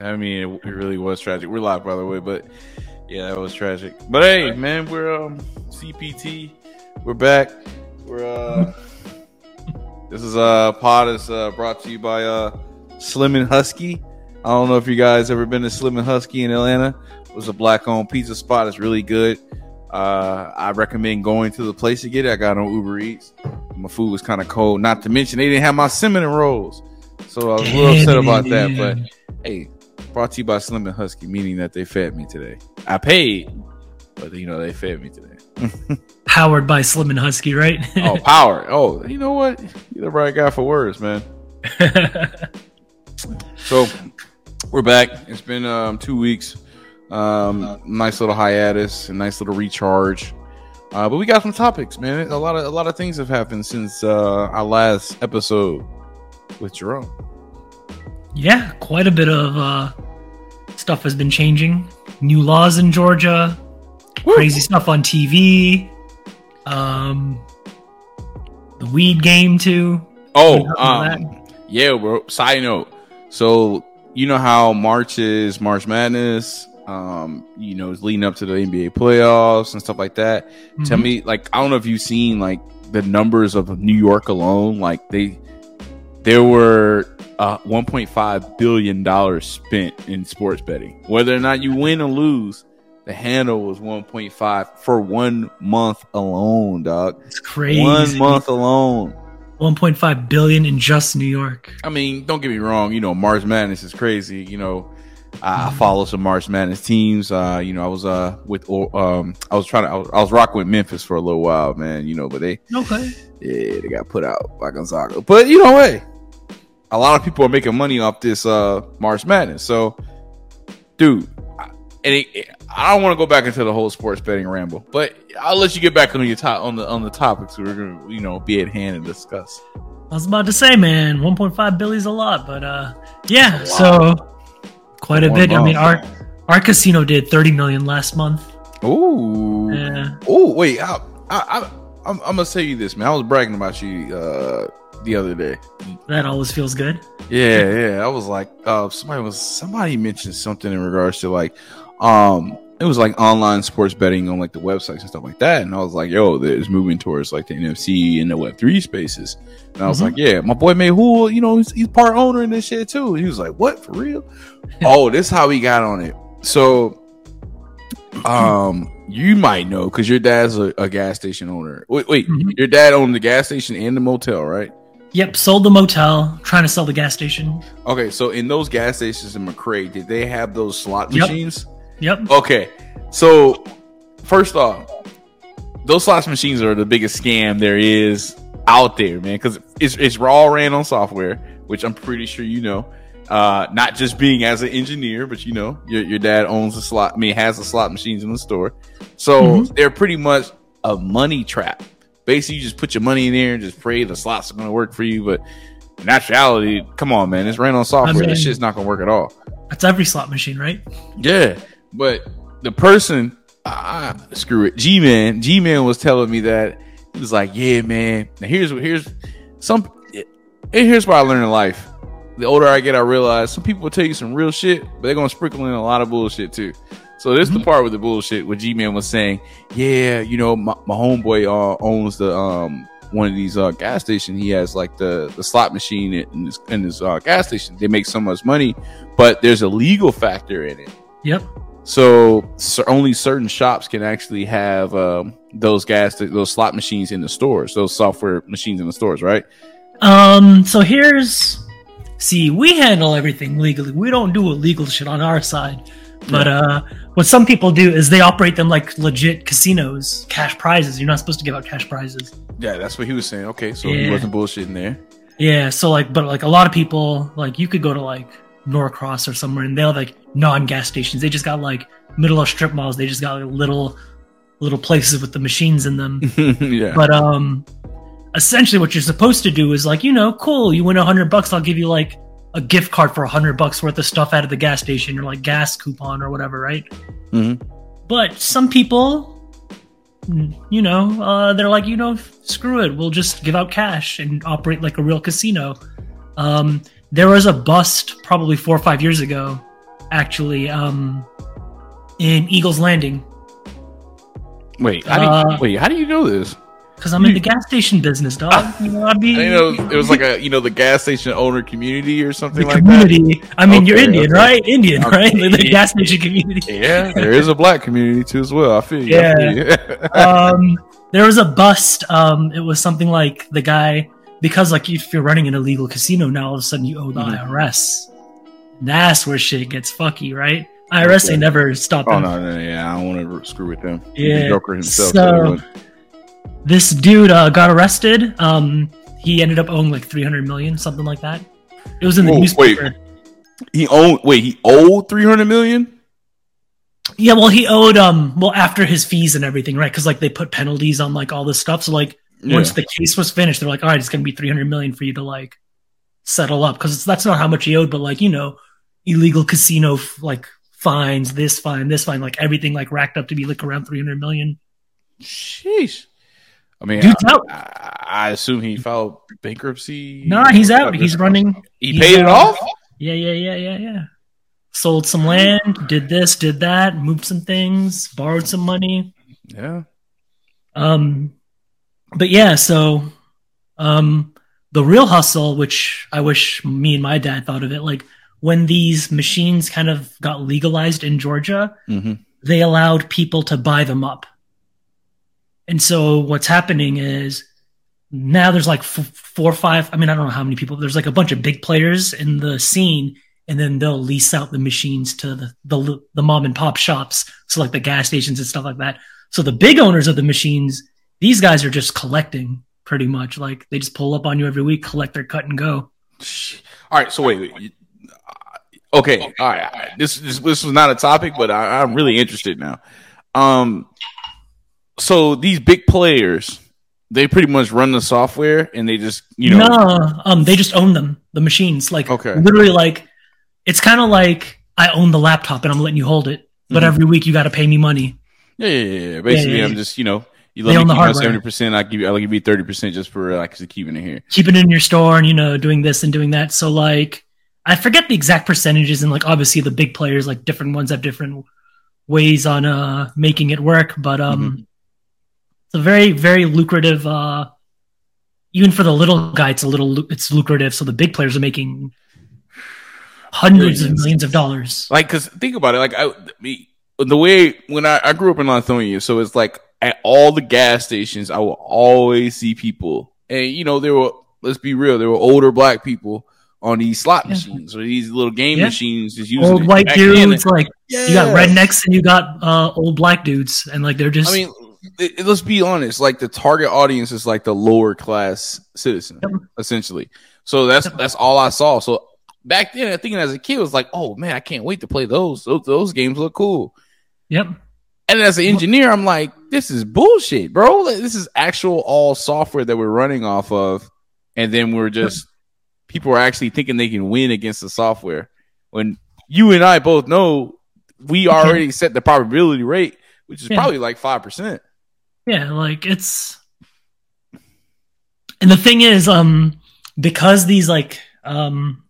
I mean, it, it really was tragic. We're live, by the way, but yeah, that was tragic. But hey, man, we're um CPT. We're back. We're uh this is uh pod is uh brought to you by uh Slim and Husky. I don't know if you guys ever been to Slim and Husky in Atlanta. It was a black owned pizza spot. It's really good. Uh I recommend going to the place to get it. I got on Uber Eats. My food was kind of cold. Not to mention they didn't have my cinnamon rolls. So I was a little upset about that. But hey, brought to you by Slim and Husky, meaning that they fed me today. I paid, but you know they fed me today. Powered by Slim and Husky, right? oh, power! Oh, you know what? You're the right guy for words, man. so we're back. It's been um, two weeks. Um, nice little hiatus, a nice little recharge. Uh, but we got some topics, man. A lot of a lot of things have happened since uh, our last episode with Jerome. Yeah, quite a bit of uh, stuff has been changing. New laws in Georgia, Woo! crazy stuff on TV. Um, the weed game too. Oh, um, yeah, bro. Side note. So you know how March is March Madness. Um, you know, it's leading up to the NBA playoffs and stuff like that. Mm-hmm. Tell me, like, I don't know if you've seen like the numbers of New York alone. Like they, there were uh, 1.5 billion dollars spent in sports betting. Whether or not you win or lose, the handle was 1.5 for one month alone, dog. It's crazy. One month alone. 1.5 billion in just New York. I mean, don't get me wrong. You know, March Madness is crazy. You know, I, follow some March Madness teams. Uh, you know, I was uh with um, I was trying to I was, I was rocking with Memphis for a little while, man. You know, but they okay, yeah, they got put out by Gonzaga. But you know, hey, a lot of people are making money off this uh March Madness. So, dude, and it, I don't want to go back into the whole sports betting ramble, but I'll let you get back on your top on the on the topics we're gonna you know be at hand and discuss. I was about to say, man, 1.5 billion is a lot, but uh, yeah, so quite a bit. Month. I mean, our our casino did 30 million last month. Ooh, yeah. Oh, wait, I, I, I, I'm, I'm gonna tell you this, man. I was bragging about you uh the other day. That always feels good. Yeah, yeah. I was like, uh, somebody was somebody mentioned something in regards to like, um, it was like online sports betting on like the websites and stuff like that. And I was like, yo, there's moving towards like the NFT and the Web three spaces. And I was mm-hmm. like, yeah, my boy Mayhul, you know, he's, he's, part owner in this shit too. And he was like, what for real? oh, this how he got on it. So, um, you might know because your dad's a, a, gas station owner. Wait, wait, mm-hmm. your dad owned the gas station and the motel, right? Yep, sold the motel, trying to sell the gas station. Okay, so in those gas stations in McRae, did they have those slot yep. machines? Yep. Okay, so first off, those slot machines are the biggest scam there is out there, man, because it's it's all ran on software, which I'm pretty sure you know. Uh, not just being as an engineer, but you know, your your dad owns a slot, I mean, has the slot machines in the store, so mm-hmm. they're pretty much a money trap basically you just put your money in there and just pray the slots are going to work for you. But in actuality, come on, man, it's ran on software. I mean, this shit's not going to work at all. That's every slot machine, right? Yeah, but the person, uh, screw it, G Man, G Man was telling me that he was like, yeah, man. Now here's here's some. And Here's what I learned in life. The older I get, I realize some people will tell you some real shit, but they're gonna sprinkle in a lot of bullshit too. So this is the mm-hmm. part with the bullshit. What G Man was saying, yeah, you know, my, my homeboy uh, owns the um one of these uh, gas station. He has like the the slot machine in his, in his uh, gas station. They make so much money, but there's a legal factor in it. Yep. So, so only certain shops can actually have um, those gas those slot machines in the stores, those software machines in the stores, right? Um. So here's see, we handle everything legally. We don't do illegal shit on our side. But uh, what some people do is they operate them like legit casinos, cash prizes. You're not supposed to give out cash prizes. Yeah, that's what he was saying. Okay, so yeah. he wasn't bullshitting there. Yeah, so like, but like a lot of people, like you could go to like Norcross or somewhere, and they have like non-gas stations. They just got like middle of strip malls. They just got like little, little places with the machines in them. yeah. But um, essentially, what you're supposed to do is like, you know, cool. You win a hundred bucks, I'll give you like a gift card for a hundred bucks worth of stuff out of the gas station or like gas coupon or whatever, right? Mm-hmm. But some people, you know, uh, they're like, you know, screw it, we'll just give out cash and operate like a real casino. Um, there was a bust probably four or five years ago actually, um, in Eagles Landing. Wait, how do you, Uh, wait, how do you know this? Because I'm in the gas station business, dog. You know, I'd be I know it was like a you know the gas station owner community or something the like that. community. I mean, you're Indian, okay. right? Indian, Okay. right? Like the gas station community. Yeah, there is a black community too as well. I feel you. I Yeah. feel you. um, there was a bust. Um, it was something like the guy because like if you're running an illegal casino now, all of a sudden you owe the Mhm. IRS. That's where shit gets fucky, right? IRS Okay. ain't never stop oh no, no, yeah, I don't want to screw with them. Yeah, the Joker himself. so- so he wouldn't- This dude uh, got arrested. Um, he ended up owing like 300 million, something like that. It was in the Whoa, newspaper. he owned. Wait, he owed three hundred million. Yeah, well, he owed um, well after his fees and everything, right? Because like they put penalties on like all this stuff. So like once the case was finished, they're like, all right, it's gonna be 300 million for you to like settle up because that's not how much he owed, but like you know, illegal casino f- like fines, this fine, this fine, like everything like racked up to be like around 300 million. Sheesh. I mean, Dude's I, out. I, I assume he filed bankruptcy. Nah, he's out. He's running. He he's paid it out. off. Yeah, yeah, yeah, yeah, yeah. Sold some land, did this, did that, moved some things, borrowed some money. Yeah. Um, but yeah, so um, the real hustle, which I wish me and my dad thought of it, like when these machines kind of got legalized in Georgia, Mm-hmm. they allowed people to buy them up. And so what's happening is now there's like f- four or five. I mean, I don't know how many people. There's like a bunch of big players in the scene, and then they'll lease out the machines to the the, the mom and pop shops, so like the gas stations and stuff like that. So the big owners of the machines, these guys are just collecting pretty much. Like they just pull up on you every week, collect their cut and go. All right. So wait. wait. Okay. All right. all right. This this this was not a topic, but I, I'm really interested now. Um. So these big players, they pretty much run the software, and they just you know. no, um, they just own them, the machines. Like Okay. literally, like it's kind of like I own the laptop and I'm letting you hold it, but Mhm. every week you got to pay me money. Yeah, yeah, yeah. yeah. Basically, yeah, I'm just you know. You They let me own the keep my hardware. seventy percent. I give you. I'll give you thirty percent just for like keeping it here. Keeping it in your store and you know doing this and doing that. So like I forget the exact percentages and like obviously the big players like different ones have different ways on uh making it work, but um Mm-hmm. it's a very very lucrative uh even for the little guy it's a little it's lucrative so the big players are making hundreds of Millions. of dollars. Like, cause think about it. Like, I the way when I, I grew up in Lithonia, so it's like at all the gas stations, I will always see people, and you know, there were let's be real, there were older black people on these slot Yeah. machines or these little game Yeah. machines, just using Old white dudes like you got rednecks and you got uh old black dudes and like they're just I mean, it, it- let's be honest. Like the target audience is like the lower class citizen, Yep. essentially. So that's that's all I saw. So back then, I thinking as a kid it was like, oh man, I can't wait to play those. Those, those games look cool. yep. And as an engineer, I'm like, this is bullshit, bro. This is actual all software that we're running off of, and then we're just people are actually thinking they can win against the software when you and I both know we already set the probability rate, which is Yeah. probably like five percent. Yeah, like it's and the thing is, um, because these like um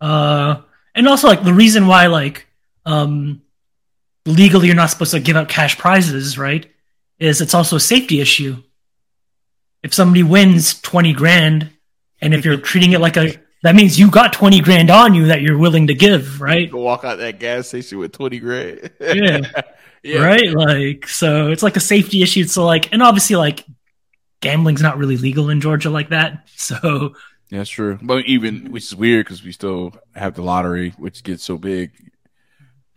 uh and also like the reason why like um legally you're not supposed to give out cash prizes, right? Is it's also a safety issue. If somebody wins twenty grand and if you're treating it like a that means you got twenty grand on you that you're willing to give, right? Go walk out that gas station with twenty grand. Yeah. yeah. right like so it's like a safety issue so like and obviously like gambling's not really legal in georgia like that so That's true. But even which is weird because we still have the lottery, which gets so big.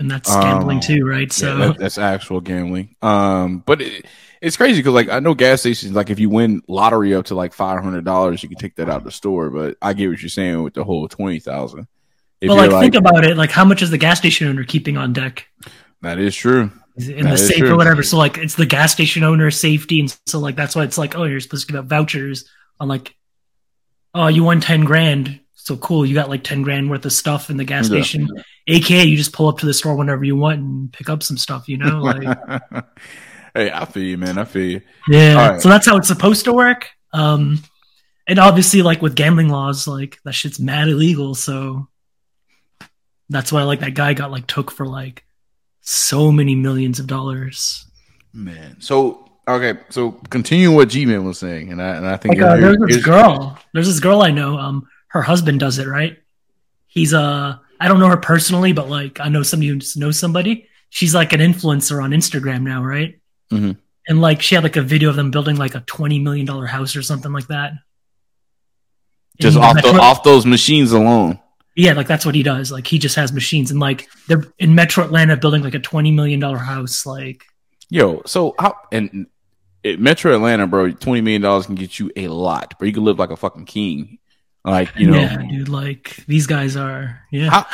And that's Oh. gambling too right so Yeah, that, that's actual gambling. Um, but it, it's crazy because like I know gas stations, like if you win lottery up to like five hundred dollars, you can take that out of the store. But I get what you're saying with the whole twenty thousand. But like, like, think about it like how much is the gas station owner keeping on deck that is true. In That the safe true. or whatever so like it's the gas station owner's safety and so like that's why it's like oh you're supposed to give out vouchers on like oh you won 10 grand so cool you got like 10 grand worth of stuff in the gas Yeah. station aka you just pull up to the store whenever you want and pick up some stuff you know like hey, I feel you, man. I feel you. Yeah. All right. So that's how it's supposed to work. Um, and obviously, like with gambling laws, like that shit's mad illegal. So That's why like that guy got like took for like so many millions of dollars. Man, so okay, so continue what G Man was saying, and I and I think like, uh, there's this girl. There's this girl I know. Um, her husband does it right. He's a, I don't know her personally, but like I know somebody who knows somebody. She's like an influencer on Instagram now, right? Mm-hmm. And like she had like a video of them building like a twenty million dollar house or something like that. Just off the, off those machines alone. Yeah, like that's what he does. Like he just has machines, and like they're in Metro Atlanta building like a twenty million dollar house. Like, yo, so how and it, Metro Atlanta, bro, twenty million dollars can get you a lot, but you can live like a fucking king. Like you know, yeah, dude. Like these guys are, yeah. How,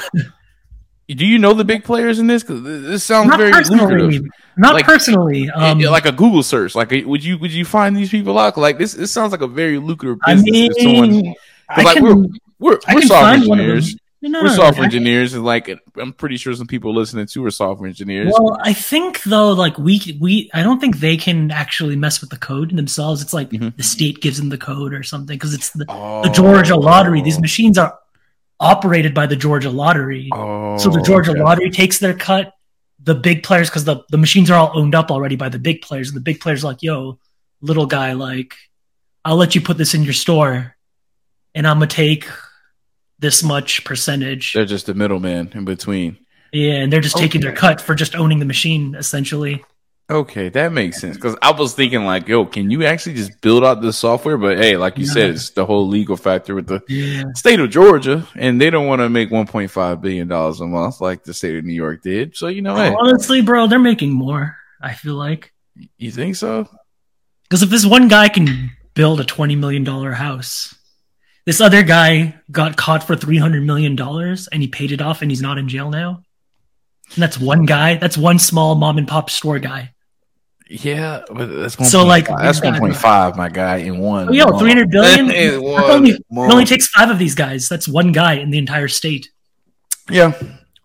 do you know the big players in this? Because this sounds not very lucrative. Not like, personally. Eh, eh, um, like a Google search. Like, eh, would you would you find these people out? Like this, this sounds like a very lucrative business. I mean, someone, like can, we're we're, we're software engineers. No, we're software engineers, and like I'm pretty sure some people listening to are software engineers. Well, I think though, like we we I don't think they can actually mess with the code themselves. It's like mm-hmm. the state gives them the code or something because it's the, oh. the Georgia lottery. These machines are operated by the Georgia lottery, oh, so the Georgia okay. lottery takes their cut. The big players, because the the machines are all owned up already by the big players. And the big players like, yo, little guy, like, I'll let you put this in your store, and I'm gonna take this much percentage. They're just a middleman in between. Yeah, and they're just okay. taking their cut for just owning the machine, essentially. Okay, that makes sense. Because I was thinking, like, yo, can you actually just build out this software? But hey, like you yeah. said, it's the whole legal factor with the yeah. state of Georgia, and they don't want to make 1.5 billion dollars a month like the state of New York did. So you know, hey. honestly, bro, they're making more. I feel like. You think so? Because if this one guy can build a 20 million dollar house, this other guy got caught for three hundred million dollars, and he paid it off, and he's not in jail now. And that's one guy. That's one small mom and pop store guy. Yeah, but that's so like that's one point five, my guy, in one. Oh, yo, three hundred billion. it, only, it only takes five of these guys. That's one guy in the entire state. Yeah.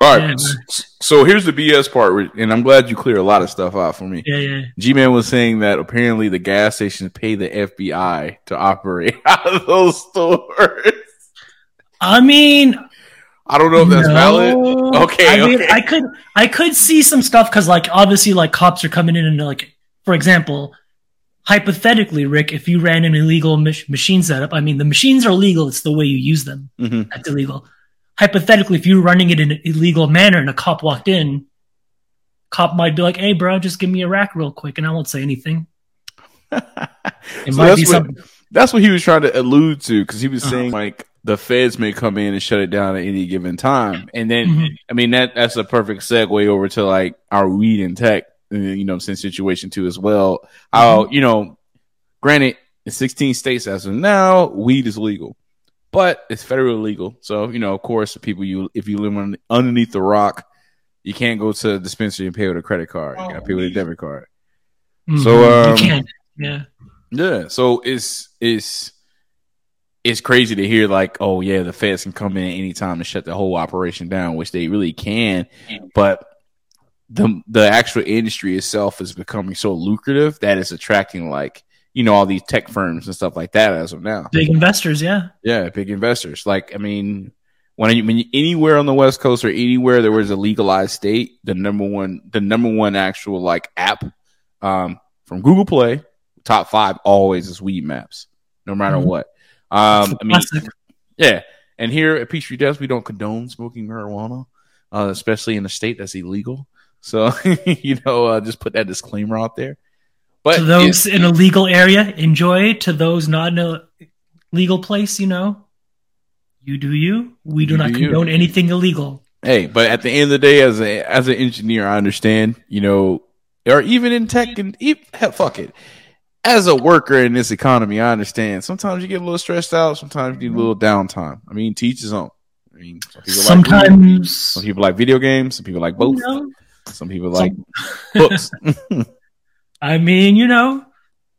All right. Yeah, so here's the BS part, and I'm glad you clear a lot of stuff out for me. Yeah, yeah. G Man was saying that apparently the gas stations pay the FBI to operate out of those stores. I mean, I don't know if that's no. valid. Okay, I mean, okay. I could, I could see some stuff because, like, obviously, like cops are coming in and like, for example, hypothetically, Rick, if you ran an illegal mach- machine setup, I mean, the machines are legal. It's the way you use them mm-hmm. that's illegal hypothetically, if you were running it in an illegal manner and a cop walked in, cop might be like, "Hey, bro, just give me a rack real quick," and I won't say anything. it so might be what, something. That's what he was trying to allude to because he was uh-huh. saying like the feds may come in and shut it down at any given time, and then mm-hmm. I mean that that's a perfect segue over to like our weed and tech, uh, you know, since situation too as well. How mm-hmm. you know, granted, in 16 states as of now, weed is legal but it's federally legal. So you know, of course, the people you if you live on, underneath the rock, you can't go to the dispensary and pay with a credit card. You got to pay with a debit card. Mm-hmm. So um, you can't. Yeah. Yeah. So it's it's it's crazy to hear like, oh yeah, the feds can come in at any time and shut the whole operation down, which they really can, but the the actual industry itself is becoming so lucrative that it's attracting like you know all these tech firms and stuff like that as of now. Big investors, yeah, yeah, big investors. Like I mean, when you, when you, anywhere on the West Coast or anywhere there was a legalized state, the number one the number one actual like app um, from Google Play, top five always is Weed Maps, no matter mm-hmm. what. Um, I mean, yeah. And here at Peachtree Devs, we don't condone smoking marijuana, uh, especially in a state that's illegal. So, you know, uh, just put that disclaimer out there. But to those in a legal area, enjoy. To those not in a legal place, you know, you do you. We do not do condone you. anything illegal. Hey, but at the end of the day, as a as an engineer, I understand. You know, or even in tech, and even, fuck it. As a worker in this economy, I understand. Sometimes you get a little stressed out. Sometimes you need a little downtime. I mean, teach his own. I mean, some sometimes like some people like video games. Some people like both. You know, some people like books. I mean, you know,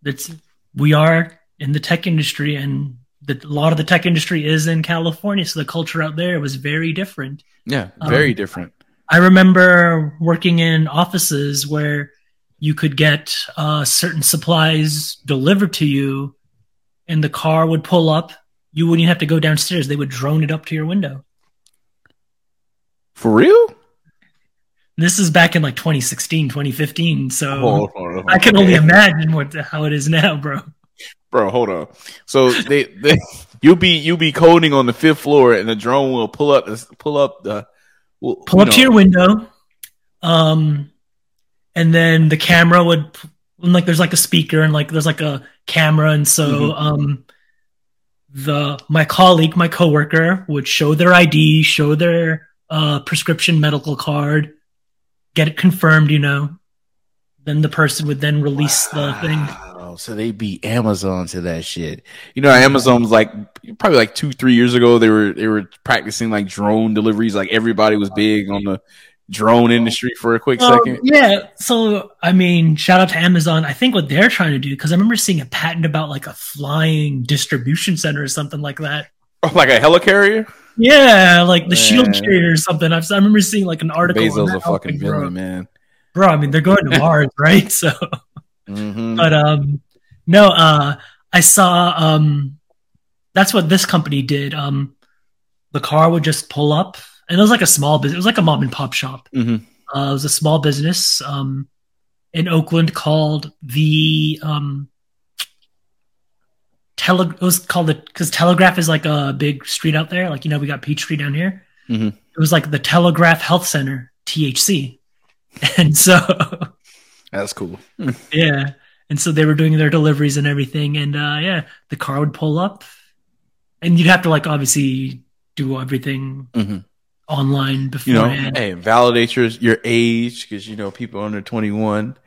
it's we are in the tech industry, and the, a lot of the tech industry is in California, so the culture out there was very different. Yeah, very um, different. I remember working in offices where you could get uh, certain supplies delivered to you, and the car would pull up. You wouldn't have to go downstairs; they would drone it up to your window. For real? This is back in like 2016, 2015. So Hold hold on, I can only imagine what how it is now, bro. Bro, hold on. So they, they you'll be you'll be coding on the fifth floor, and the drone will pull up pull up the will, Pull up know, to your window, um, and then the camera would and, like there's like a speaker and like there's like a camera, and so Mhm. um, the my colleague, my coworker would show their ID, show their uh prescription medical card, get it confirmed, you know. Then the person would then release the thing. So they beat Amazon to that shit. You know, Amazon was like probably like two, three years ago. They were they were practicing like drone deliveries. Like everybody was big on the drone industry for a quick second. yeah. So, I mean, shout out to Amazon. I think what they're trying to do, because I remember seeing a patent about like a flying distribution center or something like that. Oh, like a helicarrier. Yeah, like the shield Man. carrier or something. I've, I remember seeing like an article. that. a fucking Like, bro, villain, man. bro, I mean, they're going to Mars, right? So, hmm but um, no, uh, I saw um, that's what this company did. Um, the car would just pull up, and it was like a small business. It was like a mom and pop shop. hmm Uh, it was a small business um, in Oakland called the um, Tele. It was called the because Telegraph is like a big street out there. Like you know, we got Peachtree down here. Mhm. It was like the Telegraph Health Center (THC), and so That's cool. yeah, and so they were doing their deliveries and everything, and uh, yeah, the car would pull up, and you'd have to like obviously do everything hmm online You know, beforehand. hey, validate your your age because you know people under twenty one.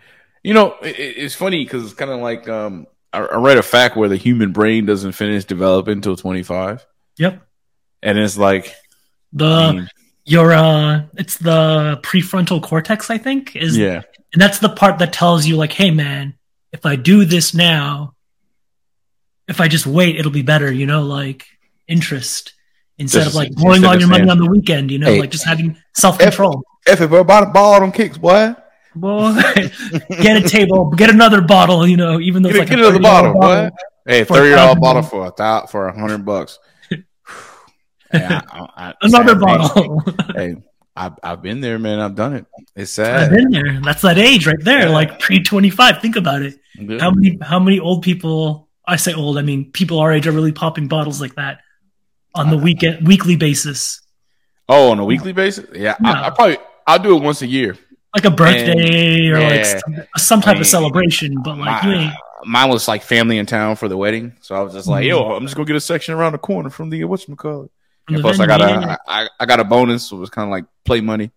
You know, it, it- it's funny because it's kind of like um, I, I read a fact where the human brain doesn't finish developing until twenty five, Yep. and it's like The I mean, your uh it's the prefrontal cortex i think is yeah, and that's the part that tells you like hey man if i do this now if i just wait it'll be better you know like interest instead Just- of like blowing all your money on the weekend you know Hey. like just having self-control If it, bro, buy the ball on kicks, boy. Well get a table get another bottle you know even though Get, it's like get another $30 bottle, boy. Hey, thirty dollar bottle for a thou- for a hundred bucks. Hey, I- I- another sad bottle Hey, I've I've been there, man. I've done it. It's sad. i've been there that's that age right there Yeah. like pre-25 think about it Yeah. how many how many old people i say old i mean people our age are really popping bottles like that on the weekend weekly basis Oh, on a weekly basis? Yeah, No. I, I probably I'll do it once a year. Like a birthday or like yeah. some, some type I mean, of celebration but like you ain't mine was like family in town for the wedding, so I was just like, Mhm. "Yo, I'm just gonna get a section around the corner from the what's call it." And plus, I got a I, I got a bonus, so it was kind of like play money.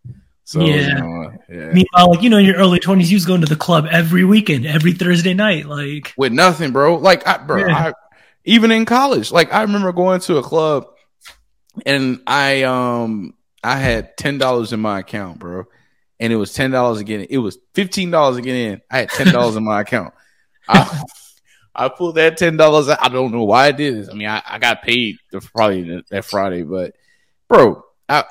So Yeah. you know, uh, yeah. meanwhile like you know in your early 20s you was going to the club every weekend every thursday night like with nothing, bro. Like, I, bro, Yeah. I, even in college, like I remember going to a club, and I um I had ten dollars in my account, bro, and it was ten dollars to get in. It was fifteen dollars to get in. I had ten dollars in my account. I, I pulled that ten dollars. I don't know why I did this. I mean, I, I got paid probably that- Friday, but bro, I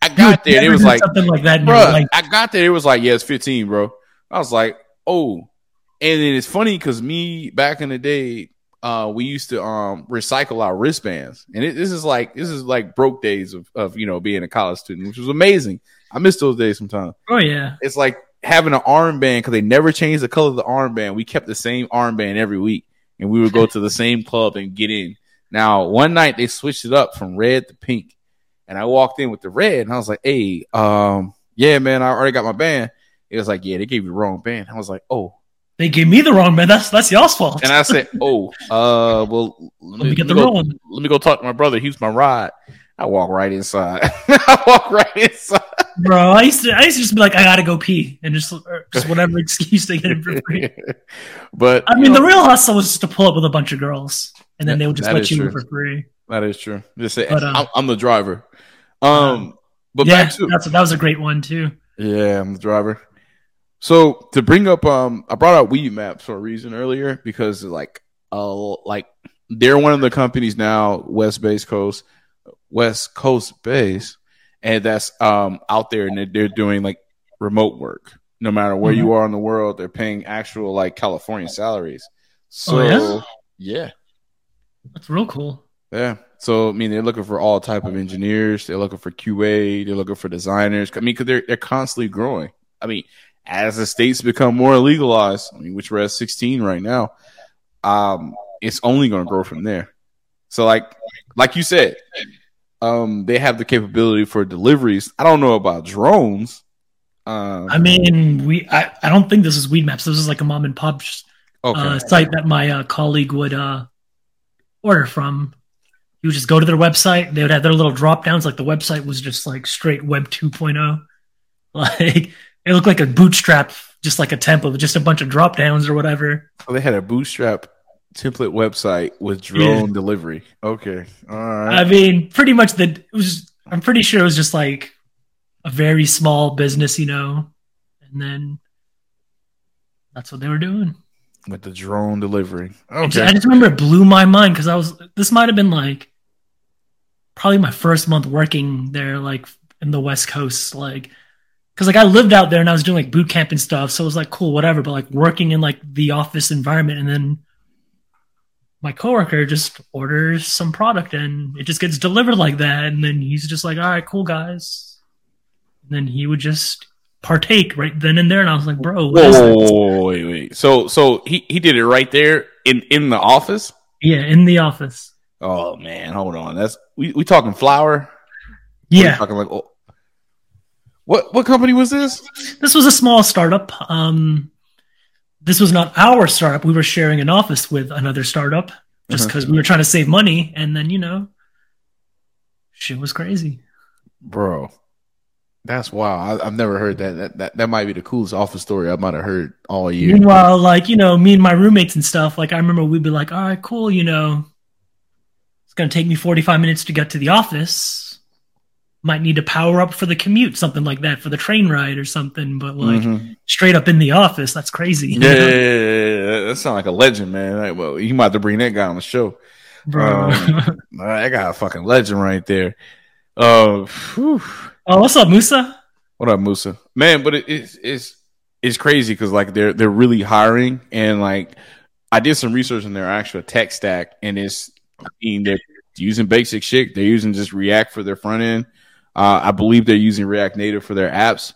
I got there. It was like something like that bro, life. I got there. It was like, yeah, it's 15, bro. I was like, oh. And then it's funny because me back in the day, uh, we used to um recycle our wristbands, and it, this is like this is like broke days of of you know being a college student, which was amazing. I miss those days sometimes. oh yeah It's like having an armband because they never changed the color of the armband. We kept the same armband every week, and we would go to the same club and get in. Now, one night they switched it up from red to pink, and I walked in with the red, and I was like, "Hey, um, yeah, man, I already got my band." It was like, "Yeah, they gave you the wrong band." I was like, "Oh," they gave me the wrong man that's that's y'all's fault and I said, "Oh, uh, well, let Let me get the go, real one. Let me go talk to my brother. He's my ride." I walk right inside. I walk right inside. Bro i used to i used to just be like i gotta go pee and just just whatever excuse to get for free but I mean, know, the real hustle was just to pull up with a bunch of girls, and then That- they would just let you true. in for free. That is true. Just say, But, uh, I'm, I'm the driver. Um, but yeah, back to that's that was a great one too. yeah, I'm the driver. So to bring up, um, I brought out Weed Maps for a reason earlier because like, uh, like they're one of the companies now, West Base Coast, West Coast base, and that's um out there, and they're, they're doing like remote work. No matter where you are in the world, they're paying actual like California salaries. So Oh, yeah? yeah, That's real cool. yeah. So I mean, they're looking for all type of engineers. They're looking for QA. They're looking for designers. I mean, because they're they're constantly growing. I mean, as the states become more legalized, I mean, which we're at 16 right now, um, it's only going to grow from there. So like like you said, um, they have the capability for deliveries. I don't know about drones. Um, I mean, we I, I don't think this is Weed Maps. This is like a mom and pop okay. uh, site that my uh, colleague would uh, order from. You would just go to their website. They would have their little drop downs. Like the website was just like straight Web 2.0. Like it looked like a bootstrap, just like a template just a bunch of drop downs or whatever. Oh, they had a bootstrap template website with drone Yeah. delivery. Okay, all right. I mean, pretty much the it was. I'm pretty sure it was just like a very small business, you know, and then that's what they were doing. with the drone delivery. I just- Okay. I just remember it blew my mind because I was. This might have been like probably my first month working there, like in the West Coast, like because like I lived out there and I was doing like boot camp and stuff, so it was like cool, whatever. But like working in like the office environment, and then my coworker just orders some product and it just gets delivered like that, and then he's just like, "All right, cool, guys." And then he would just partake right then and there, and I was like, "Bro, Whoa, is this?" whoa, whoa, wait, wait. So, so he he did it right there in in the office. Yeah, in the office. Oh man, hold on. That's we we talking flour. We Yeah, talking like oh, what what company was this? this was a small startup. Um, this was not our startup. We were sharing an office with another startup just Uh-huh. because we were trying to save money. And then, you know, shit was crazy. Bro, that's wild. I, I've never heard that. That, that. that might be the coolest office story I might have heard all year. Meanwhile, like, you know, me and my roommates and stuff, like, I remember we'd be like, all right, cool, you know, it's going to take me 45 minutes to get to the office. Might need to power up for the commute, something like that, for the train ride or something. But, like, Mhm. straight up in the office, that's crazy. Yeah, yeah, yeah, yeah. that sounds like a legend, man. Like, well, you might have to bring that guy on the show. Bro. Um, that guy a fucking legend right there. Uh, whew. oh, what's up, Musa? What up, Musa? Man, but it, it's it's it's crazy because like they're they're really hiring and like I did some research on their actual tech stack and it's I mean they're using basic shit. They're using just React for their front end. Uh, I believe they're using React Native for their apps,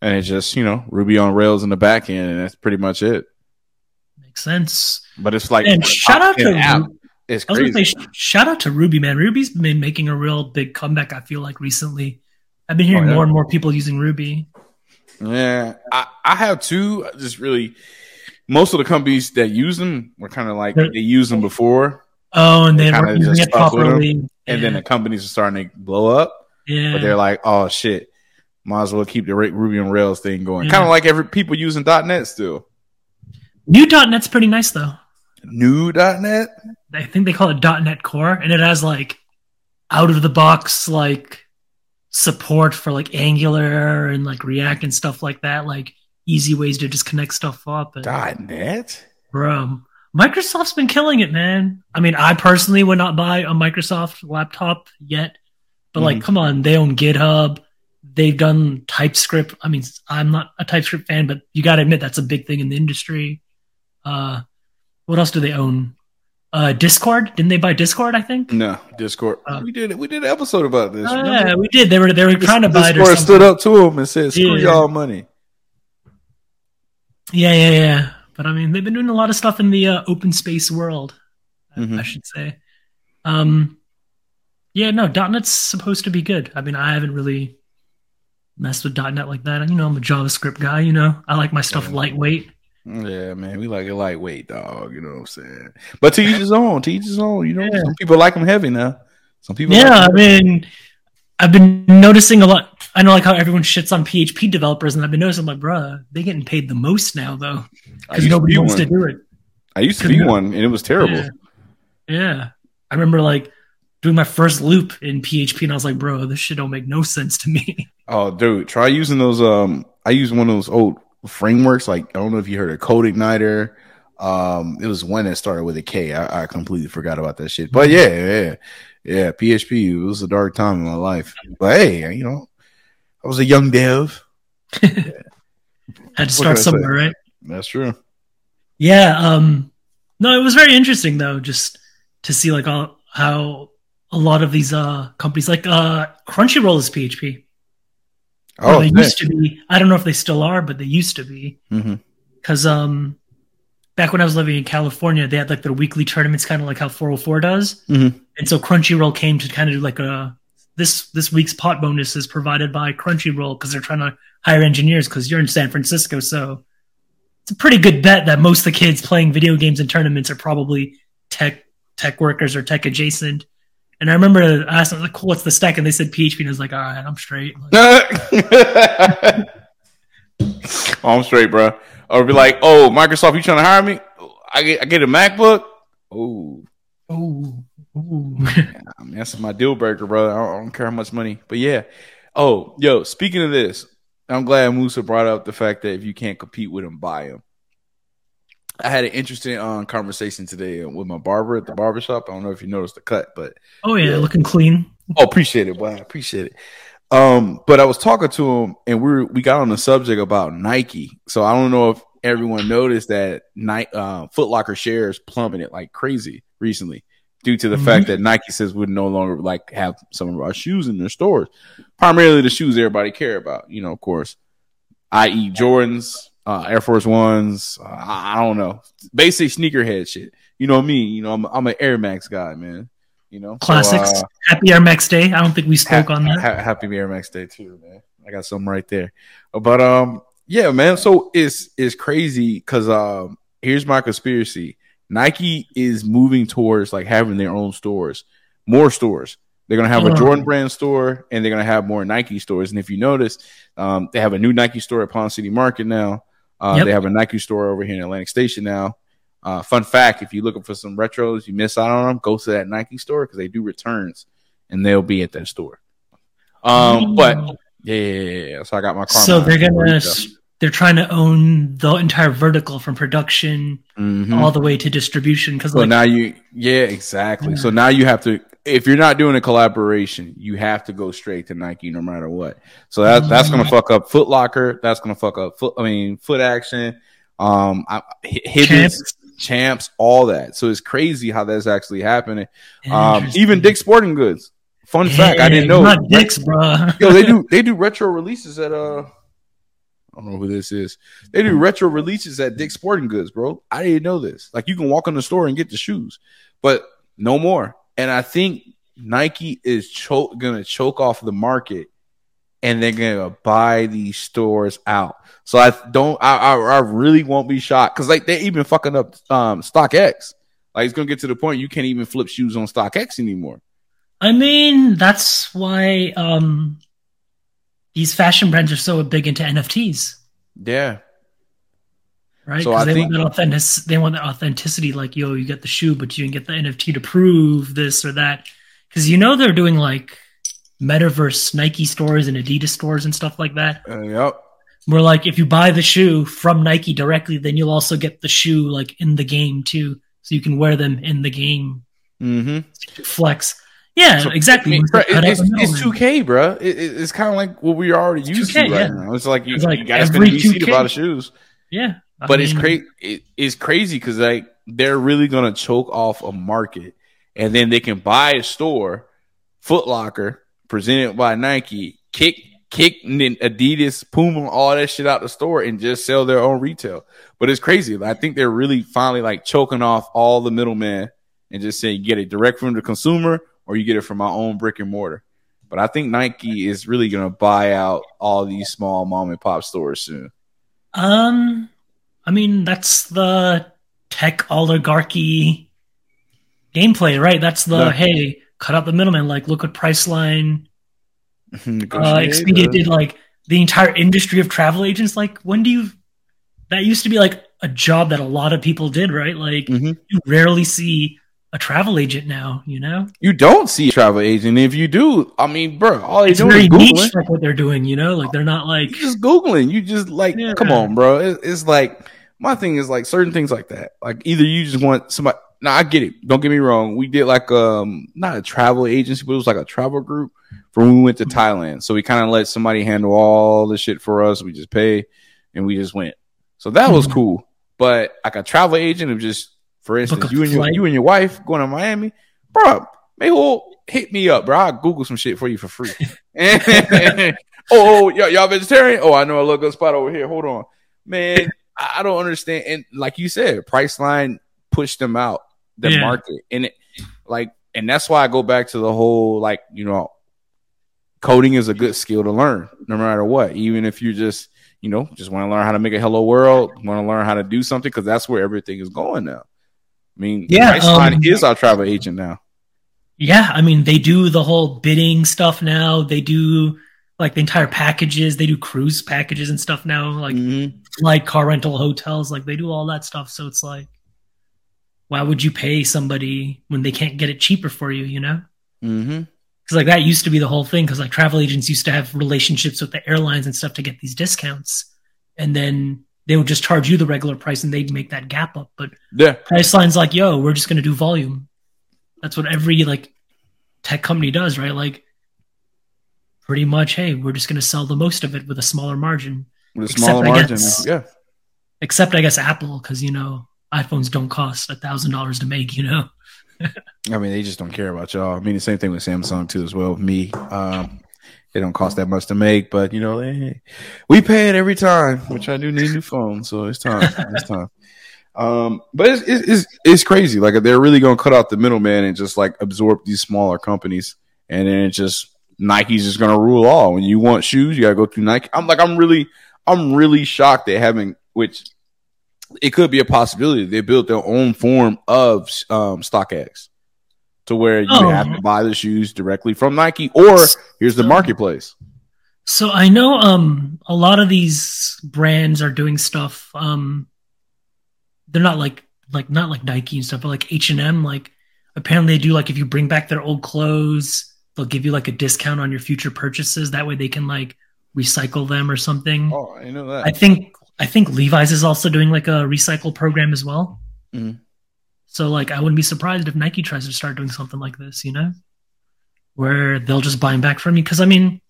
and it's just you know Ruby on Rails in the back end, and that's pretty much it. Makes sense. But it's like And shout out to app. Ru- It's I was gonna crazy. say, shout out to Ruby, man. Ruby's been making a real big comeback. I feel like recently, I've been hearing Oh, yeah. more and more people using Ruby. Yeah, I, I have two. Just really, most of the companies that use them were kind of like They're- they used them before, Oh, and They they weren't using it stuck with 'em, properly. and then the companies are starting to blow up. Yeah, But they're like, oh shit, might as well keep the Ruby on Rails thing going. Yeah. Kind of like every people using .NET still. new .NET's pretty nice though. New .NET. I think they call it .NET Core, and it has like out of the box like support for like Angular and like React and stuff like that. Like easy ways to just connect stuff up. And, .NET. Bro, Microsoft's been killing it, man. I mean, I personally would not buy a Microsoft laptop yet, but like, Mhm. come on, they own GitHub. They've done TypeScript. I mean, I'm not a TypeScript fan, but you got to admit that's a big thing in the industry. Uh, what else do they own? Uh, Discord? Didn't they buy Discord? I think. No, Discord. Uh, we did. We did an episode about this. Remember? yeah, we did. They were they were trying to buy Discord stood up to them and said, "Screw Yeah. y'all money." Yeah, yeah, yeah. But I mean, they've been doing a lot of stuff in the uh, open space world, I- Mhm. I should say. Um, yeah, no, .NET's supposed to be good. I mean, I haven't really messed with .NET like that. You know, I'm a JavaScript guy. You know, I like my stuff lightweight. Yeah, man, we like it lightweight, dog. You know what I'm saying? But to each his own. To each his own. You know, Yeah. some people like them heavy now. Some people. Yeah, I mean, I've been noticing a lot. I know, like how everyone shits on PHP developers, and I've been noticing, like, bruh, they getting paid the most now, though, because nobody wants to do it. I used to be one, and it was terrible. Yeah. Yeah. I remember like doing my first loop in PHP and I was like, bro, this shit don't make no sense to me. Oh, dude, try using those. Um, I used one of those old frameworks. Like I don't know if you heard of CodeIgniter. Um, it was one that started with a K. I, I completely forgot about that shit. But yeah, yeah, yeah. PHP. It was a dark time in my life. But hey, you know, I was a young dev. Had to start somewhere, right? That's true. Yeah. Um no, it was very interesting though, just to see like all how a lot of these uh companies like uh Crunchyroll is PHP. Oh, Or they man. used to be. I don't know if they still are, but they used to be. Because um, back when I was living in California, they had like their weekly tournaments, kind of like how 404 does. Mhm. And so Crunchyroll came to kind of do like a this this week's pot bonus is provided by Crunchyroll because they're trying to hire engineers because you're in San Francisco, so it's a pretty good bet that most of the kids playing video games and tournaments are probably tech tech workers or tech adjacent. And I remember I asked them like, "Cool, what's the stack?" And they said PHP, and I was like, "All right, I'm straight." Like, oh, I'm straight, bro. Or be like, oh, Microsoft, you trying to hire me? I get, I get a MacBook. Oh, ooh, ooh. I mean, that's my deal breaker, bro. I don't, I don't care how much money, but yeah. Oh, yo, speaking of this, I'm glad Musa brought up the fact that if you can't compete with them, buy them. I had an interesting um, conversation today with my barber at the barbershop. I don't know if you noticed the cut, but oh yeah, Yeah. looking clean. Oh, appreciate it, boy. I appreciate it. Um, but I was talking to him and we we got on the subject about Nike. So I don't know if everyone noticed that Nike uh Foot Locker shares plummeted like crazy recently due to the Mhm. fact that Nike says would no longer like have some of our shoes in their stores. Primarily the shoes everybody care about, you know, of course. I.e. Jordans, uh, Air Force Ones, uh, I don't know. Basic sneakerhead shit. You know me, you know, I'm I'm an Air Max guy, man. You know. So, Classics. uh, Happy Air Max Day. I don't think we spoke Ha- on that. ha- happy Air Max Day too, man. I got something right there. But um, yeah, man. So it's it's crazy because um, here's my conspiracy. Nike is moving towards like having their own stores, more stores. They're gonna have a Oh. Jordan brand store, and they're gonna have more Nike stores. And if you notice, um, they have a new Nike store at Ponce City Market now. Uh, Yep. They have a Nike store over here in Atlantic Station now. Uh, fun fact: if you're looking for some retros, you miss out on them. Go to that Nike store because they do returns, and they'll be at that store. Um, but yeah, yeah, yeah, so I got my car. so they're gonna they're trying to own the entire vertical from production all the way to distribution because Mm-hmm. So like now you, yeah, exactly. Yeah. So now you have to, if you're not doing a collaboration, you have to go straight to Nike no matter what. So that that's gonna Mhm. fuck up Foot Locker. That's gonna fuck up Foot. I mean, Foot Action. Um, I, Hibbetts, Champs. champs. all that. So it's crazy how that's actually happening. Um, even Dick's Sporting Goods. Fun fact, I didn't know. Not dicks, bro. Yo, they do they do retro releases at uh I don't know who this is. They do retro releases at Dick's Sporting Goods, bro. I didn't know this. Like you can walk in the store and get the shoes, but no more. And I think Nike is gonna choke off the market, and they're gonna buy these stores out. So I don't. I I, I really won't be shocked because like they're even fucking up um StockX. Like it's gonna get to the point you can't even flip shoes on StockX anymore. I mean, that's why um these fashion brands are so big into NFTs, Yeah. Right? So Because I they think- want that authentic, they want that authenticity. Like, yo, you get the shoe, but you can get the NFT to prove this or that. Because you know they're doing like metaverse Nike stores and Adidas stores and stuff like that. Uh, yep. Where like if you buy the shoe from Nike directly, then you'll also get the shoe like in the game too, so you can wear them in the game. Mm-hmm. Flex. Yeah, So, exactly. I mean, It's bro, it- it's, it's 2K, bro. It, it- it's kind of like what we already used 2K, to right yeah. now. It's like you, It's like you gotta spend a VC to 2K. buy the shoes. Yeah, I But it's crazy. It, it's crazy because like they're really gonna choke off a market, and then they can buy a store, Foot Locker, presented by Nike, kick kick Adidas, Puma, all that shit out the store, and just sell their own retail. But it's crazy. I think they're really finally like choking off all the middlemen and just saying get it direct from the consumer or you get it from my own brick and mortar. But I think Nike is really gonna buy out all these small mom and pop stores soon. Um, I mean that's the tech oligarchy gameplay, right? That's the Yeah. hey, cut out the middleman. Like, look what Priceline, uh, Expedia uh, did. Like the entire industry of travel agents. Like, when do you? That used to be like a job that a lot of people did, right? Like, Mhm. you rarely see a travel agent now. You know, You don't see a travel agent. If you do, I mean, bro, all they it's do very is niche, googling. like what they're doing. You know, like they're not like You just googling. You just like, Yeah. come on, bro. It, it's like my thing is like certain things like that. Like either you just want somebody. Now I get it. Don't get me wrong. We did like um not a travel agency, but it was like a travel group for when we went to Mm-hmm. Thailand. So we kind of let somebody handle all the shit for us. We just pay and we just went. So that was Mhm. cool. But like a travel agent of just, for instance, you and your you and your wife going to Miami, bro. Maybe hit me up, bro. I'll Google some shit for you for free. oh, oh y'all, y'all vegetarian? Oh, I know a little good spot over here. Hold on, man. I don't understand. And like you said, Priceline pushed them out the yeah. market, and it like, and that's why I go back to the whole like, you know, coding is a good skill to learn, no matter what. Even if you just, you know, just want to learn how to make a hello world, want to learn how to do something, because that's where everything is going now. I mean, yeah, Priceline um, is our travel agent now. Yeah, I mean, they do the whole bidding stuff now. They do like the entire packages. They do cruise packages and stuff now, like mm-hmm. like car rental hotels. Like they do all that stuff. So it's like, why would you pay somebody when they can't get it cheaper for you? You know? Mm-hmm. Because like that used to be the whole thing. Because like travel agents used to have relationships with the airlines and stuff to get these discounts, and then they would just charge you the regular price and they'd make that gap up. But yeah, Priceline's like, yo, we're just gonna do volume. That's what every like tech company does, right? Like pretty much, hey, we're just gonna sell the most of it with a smaller margin. With a smaller except, margin, guess, yeah. Except I guess Apple, because you know iPhones don't cost a thousand dollars to make, you know. I mean, they just don't care about y'all. I mean, the same thing with Samsung too, as well. Me, um, they don't cost that much to make, but you know, they, we pay it every time, which I do need a new phone, so it's time. it's time. Um, but it's, it's, it's crazy. Like they're really gonna cut out the middleman and just like absorb these smaller companies, and then it just Nike's just gonna rule all. When you want shoes, you gotta go through Nike. I'm like, I'm really, I'm really shocked they haven't. Which it could be a possibility. They built their own form of um, StockX to where you oh. have to buy the shoes directly from Nike, or here's the marketplace. So I know um, a lot of these brands are doing stuff. Um, they're not like like not like Nike and stuff, but like H and M. Like apparently they do like if you bring back their old clothes, they'll give you like a discount on your future purchases. That way they can like recycle them or something. Oh, I know that. I think I think Levi's is also doing like a recycle program as well. Mm-hmm. So like I wouldn't be surprised if Nike tries to start doing something like this, you know, where they'll just buy them back from you. Because I mean,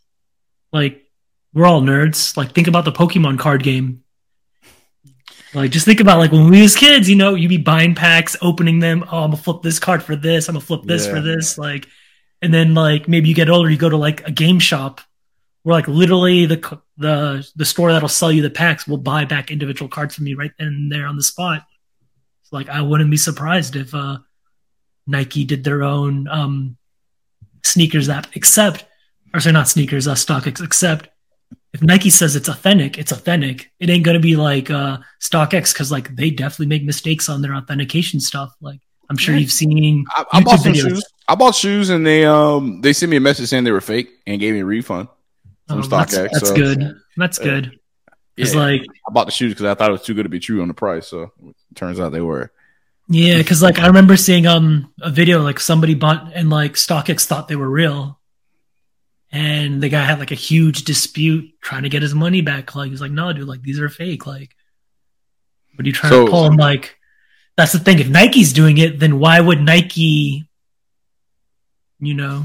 like we're all nerds. Like think about the Pokemon card game. Like just think about like when we was kids, you know, you'd be buying packs, opening them. Oh, I'm gonna flip this card for this. I'm gonna flip this yeah. for this. Like, and then like maybe you get older, you go to like a game shop where like literally the the the store that'll sell you the packs will buy back individual cards from you right then and there on the spot. So like I wouldn't be surprised if uh, Nike did their own um, sneakers app, except or sorry, not sneakers, uh, StockX, except if Nike says it's authentic, it's authentic. It ain't gonna be like uh, StockX because like they definitely make mistakes on their authentication stuff. Like I'm sure you've seen. I, I bought some videos. shoes. I bought shoes and they um they sent me a message saying they were fake and gave me a refund from oh, StockX. That's, that's so, good. That's good. It's yeah, like I bought the shoes because I thought it was too good to be true on the price. So turns out they were. Yeah, because like I remember seeing um a video like somebody bought and like StockX thought they were real, and the guy had like a huge dispute trying to get his money back. Like he's like, no, dude, like these are fake. Like, what are you trying so, to pull? I'm like, that's the thing. If Nike's doing it, then why would Nike? You know,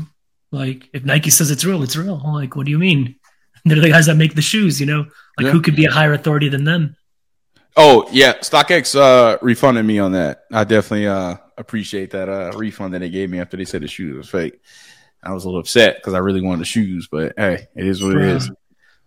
like if Nike says it's real, it's real. Like, what do you mean? They're the guys that make the shoes, you know? Like yeah. who could be a higher authority than them? Oh yeah, StockX uh, refunded me on that. I definitely uh, appreciate that uh, refund that they gave me after they said the shoes was fake. I was a little upset because I really wanted the shoes, but hey, it is what it is.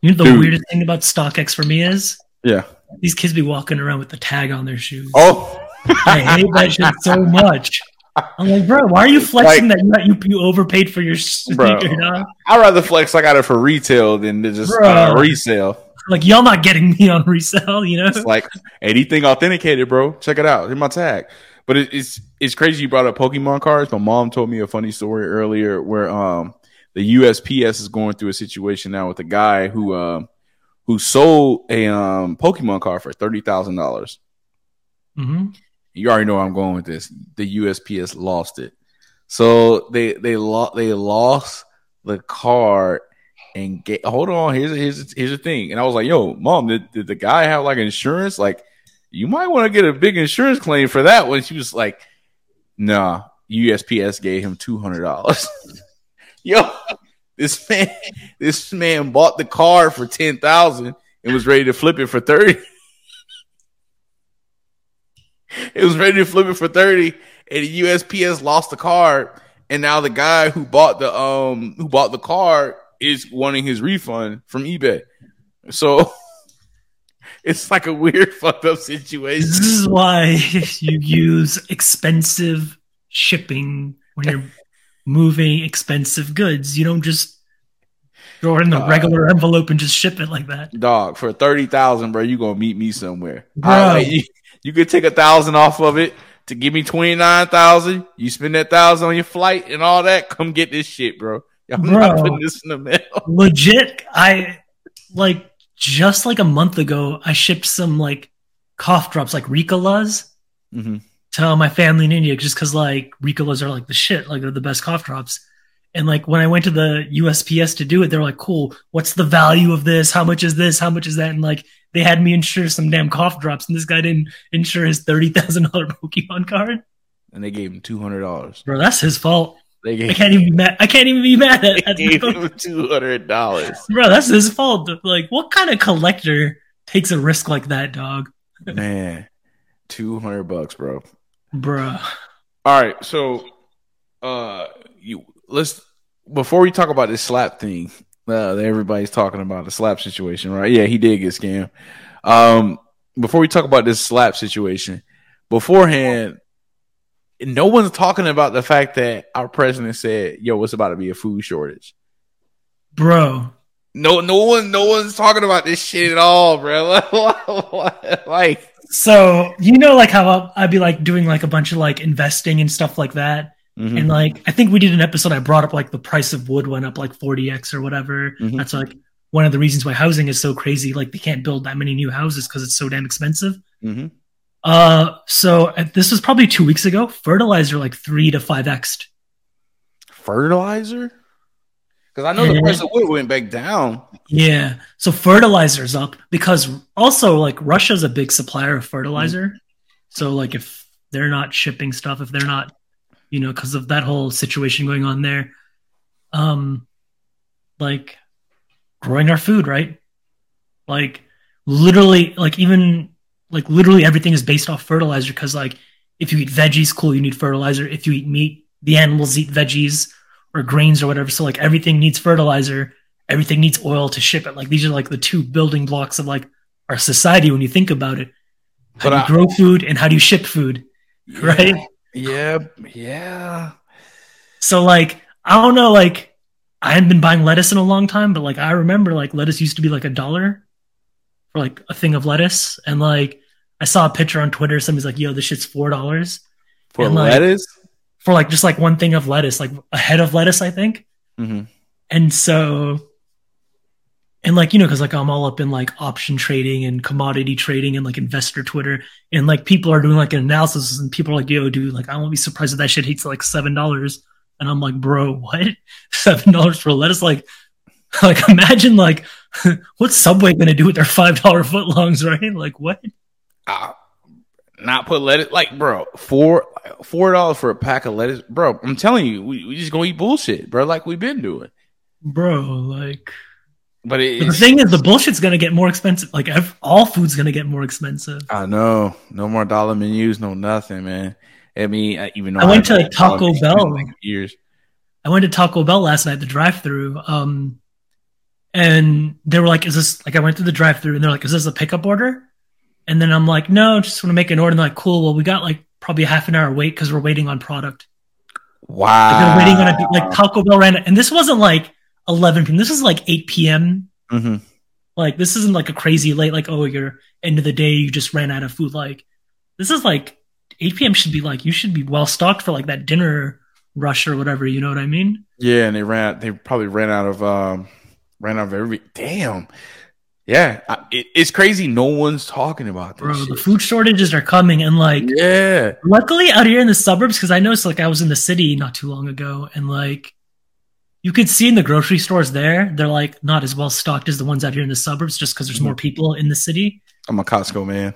You know the Dude. weirdest thing about StockX for me is yeah, these kids be walking around with the tag on their shoes. Oh, I hate that shit so much. I'm like, bro, why are you flexing like, that you, you overpaid for your sneaker? Bro, I'd rather flex I got it for retail than to just uh, resale. Like y'all not getting me on resale, you know? It's like anything authenticated, bro. Check it out. Here's my tag. But it, it's it's crazy you brought up Pokemon cards. My mom told me a funny story earlier where um the USPS is going through a situation now with a guy who um who sold a um Pokemon card for thirty thousand dollars. Mm-hmm you already know where I'm going with this. The USPS lost it, so they they lost they lost the card and get. Hold on, here's here's here's the thing. And I was like, "Yo, mom, did, did the guy have like insurance? Like, you might want to get a big insurance claim for that." When she was like, "Nah, USPS gave him two hundred dollars." Yo, this man, this man bought the car for ten thousand and was ready to flip it for thirty. it was ready to flip it for 30 and the USPS lost the card and now the guy who bought the um who bought the car is wanting his refund from eBay. So it's like a weird fucked up situation. This is why you use expensive shipping when you're moving expensive goods. You don't just throw it in the Uh, regular envelope and just ship it like that. Dog, for thirty thousand, bro, you gonna meet me somewhere. Bro. You, you could take a thousand off of it to give me twenty nine thousand. You spend that thousand on your flight and all that. Come get this shit, bro. I'm not putting this in the mail. Legit, I like just like a month ago, I shipped some like cough drops, like Ricolas, Mm-hmm. to my family in India just because like Ricolas are like the shit, like they're the best cough drops. And like when I went to the USPS to do it, they're like, "Cool, what's the value of this? How much is this? How much is that?" And like they had me insure some damn cough drops, and this guy didn't insure his thirty thousand dollar Pokemon card. And they gave him two hundred dollars. Bro, that's his fault. They I gave, can't even be mad. I can't even be mad they at, at gave him two hundred dollars. bro. That's his fault. Like, what kind of collector takes a risk like that, dog? Man, two hundred bucks, bro. Bro, All right, so uh you let's before we talk about this slap thing uh, everybody's talking about the slap situation, right? Yeah, he did get scammed. Um before we talk about this slap situation, beforehand, no one's talking about the fact that our president said, "Yo, it's about to be a food shortage." bro, No, no one, no one's talking about this shit at all, bro. like, So you know, like how I'd be like doing like a bunch of like investing and stuff like that, mhm, and like I think we did an episode. I brought up like the price of wood went up like forty x or whatever. Mhm. That's like one of the reasons why housing is so crazy. Like they can't build that many new houses because it's so damn expensive. mhm. Uh, so uh, this was probably two weeks ago. Fertilizer like three to five x. fertilizer? Because I know the price of wood went back down. Yeah. So fertilizer's up because also like Russia's a big supplier of fertilizer. So like if they're not shipping stuff, if they're not, you know, because of that whole situation going on there, um, like growing our food, right? Like literally, like even like literally everything is based off fertilizer because like if you eat veggies, cool, you need fertilizer. If you eat meat, the animals eat veggies or grains or whatever. So like everything needs fertilizer everything needs oil to ship it. Like these are like the two building blocks of like our society when you think about it. How But do you I- grow food and how do you ship food? Right? Yeah, yeah. So like I don't know, like I hadn't been buying lettuce in a long time, but like I remember like lettuce used to be like a dollar for like a thing of lettuce. And like I saw a picture on Twitter, somebody's like, yo, this shit's four dollars For And, like- lettuce? for like just like one thing of lettuce, like a head of lettuce, I think. hmm And so, and like, you know, cause like I'm all up in like option trading and commodity trading and like investor Twitter. And like people are doing like an analysis and people are like, yo, dude, like I won't be surprised if that shit hits like $7. And I'm like, bro, what? $7 for lettuce? Like, like imagine like, what's Subway going to do with their $5 footlongs, right? Like what? Uh, not put lettuce like bro, four four dollars for a pack of lettuce. Bro, I'm telling you, we, we just gonna eat bullshit, bro, like we've been doing. Bro, like, But it, but the thing is the bullshit's going to get more expensive. Like ev- all food's going to get more expensive. I know. No more dollar menus, no nothing, man. I mean, I- even though I went to haven't had dollar Taco Bell. like, years. I went to Taco Bell last night, the drive through. Um, and they were like, is this like, I went to the drive through and they're like, is this a pickup order? And then I'm like, no, just want to make an order. And they're like, cool. Well, we got like probably a half an hour wait because we're waiting on product. Like, Wow. they're waiting on it. Like Taco Bell ran it. And this wasn't like 11 p.m. This is like 8 p.m. hmm Like, this isn't like a crazy late, like, oh, you're end of the day, you just ran out of food. Like, this is like 8 p.m. should be like, you should be well stocked for like that dinner rush or whatever. You know what I mean? Yeah, and they ran. They probably ran out of um, ran out of every. Damn. Yeah, I, it, it's crazy. No one's talking about this. Bro, shit. the food shortages are coming. And like, Yeah. luckily out here in the suburbs because i noticed like i was in the city not too long ago and like you could see in the grocery stores there they're like not as well stocked as the ones out here in the suburbs just because there's more people in the city I'm a Costco man.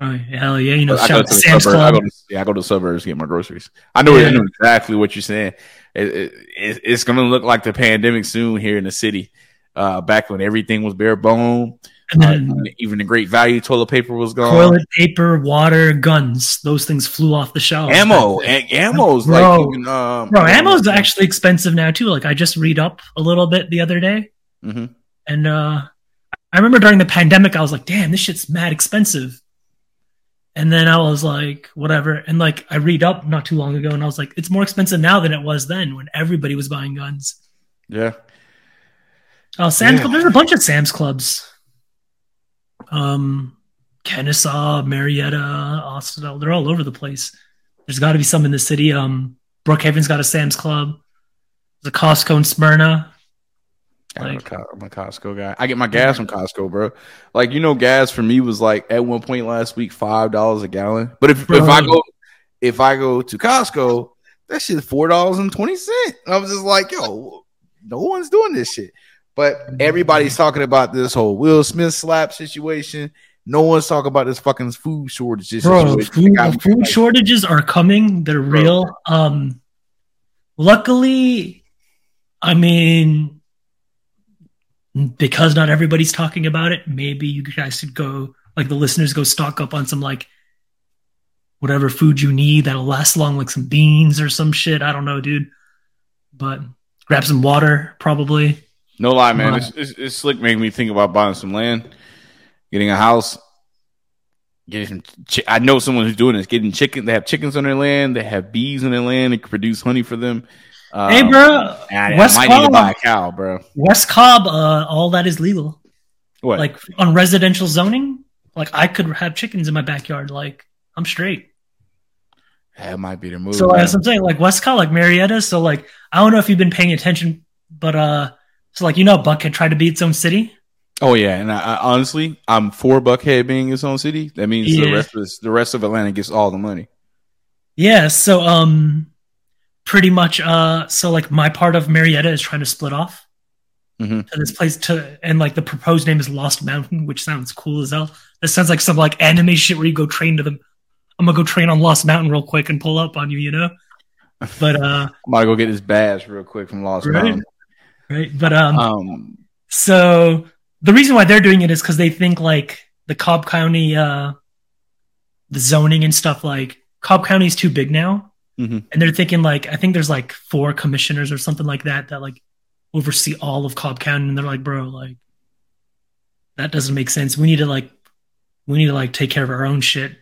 oh hell yeah you know I go to to the sam's suburbs. I go to, yeah, I go to the suburbs to get my groceries. I know, Yeah. I know exactly what you're saying. It, it, it- it's going to look like the pandemic soon here in the city. Uh, back when everything was bare bone, And then uh, even the great value toilet paper was gone. Toilet paper, water, guns. Those things flew off the shelves. Ammo. And ammo's bro, like even, um, bro, ammo's actually expensive now too. Like I just read up a little bit the other day. Mm-hmm. And uh I remember during the pandemic, I was like, damn, this shit's mad expensive. And then I was like, whatever. And like, I read up not too long ago and I was like, it's more expensive now than it was then when everybody was buying guns. Yeah. Oh, Sam's yeah. Club. There's a bunch of Sam's Clubs. Um, Kennesaw, Marietta, Austin. They're all over the place. There's got to be some in the city. Um, Brookhaven's got a Sam's Club. There's a Costco in Smyrna. Like, I'm, a, I'm a Costco guy. I get my gas from Costco, bro. Like you know, gas for me was like at one point last week five dollars a gallon. But if bro. if I go if I go to Costco, that shit's four dollars and twenty cent. I was just like, yo, no one's doing this shit. But everybody's talking about this whole Will Smith slap situation. No one's talking about this fucking food shortages. Bro, food, food shortages are coming. They're real. Um, luckily, I mean, because not everybody's talking about it, maybe you guys should go, like the listeners, go stock up on some like whatever food you need that'll last long, like some beans or some shit. I don't know, dude. But grab some water, probably. No lie, man. It's, it's, it's slick making me think about buying some land, getting a house, getting some. Chi- I know someone who's doing this. Getting chicken. They have chickens on their land. They have bees on their land. They can produce honey for them. Um, hey, bro. I, West I might Cobb, need to buy a cow, bro. West Cobb, uh, all that is legal. What? Like on residential zoning, like I could have chickens in my backyard. Like I'm straight. That might be the move. So as I'm saying, like West Cobb, like Marietta. So like I don't know if you've been paying attention, but uh, so like you know, Buckhead tried to be its own city. Oh yeah, and I, I, honestly, I'm for Buckhead being its own city. That means yeah. the rest of this, the rest of Atlanta gets all the money. Yeah. So um, pretty much uh so like my part of Marietta is trying to split off mm-hmm. to this place to and like the proposed name is Lost Mountain, which sounds cool as hell. This sounds like some like anime shit where you go train to them. I'm gonna go train on Lost Mountain real quick and pull up on you, you know. But uh I'm gonna go get this badge real quick from Lost right? Mountain. Right. But um, um so the reason why they're doing it is because they think like the Cobb County uh the zoning and stuff like Cobb County is too big now Mm-hmm. And they're thinking like I think there's like four commissioners or something like that that like oversee all of Cobb County, and they're like, bro, like that doesn't make sense. We need to like we need to like take care of our own shit.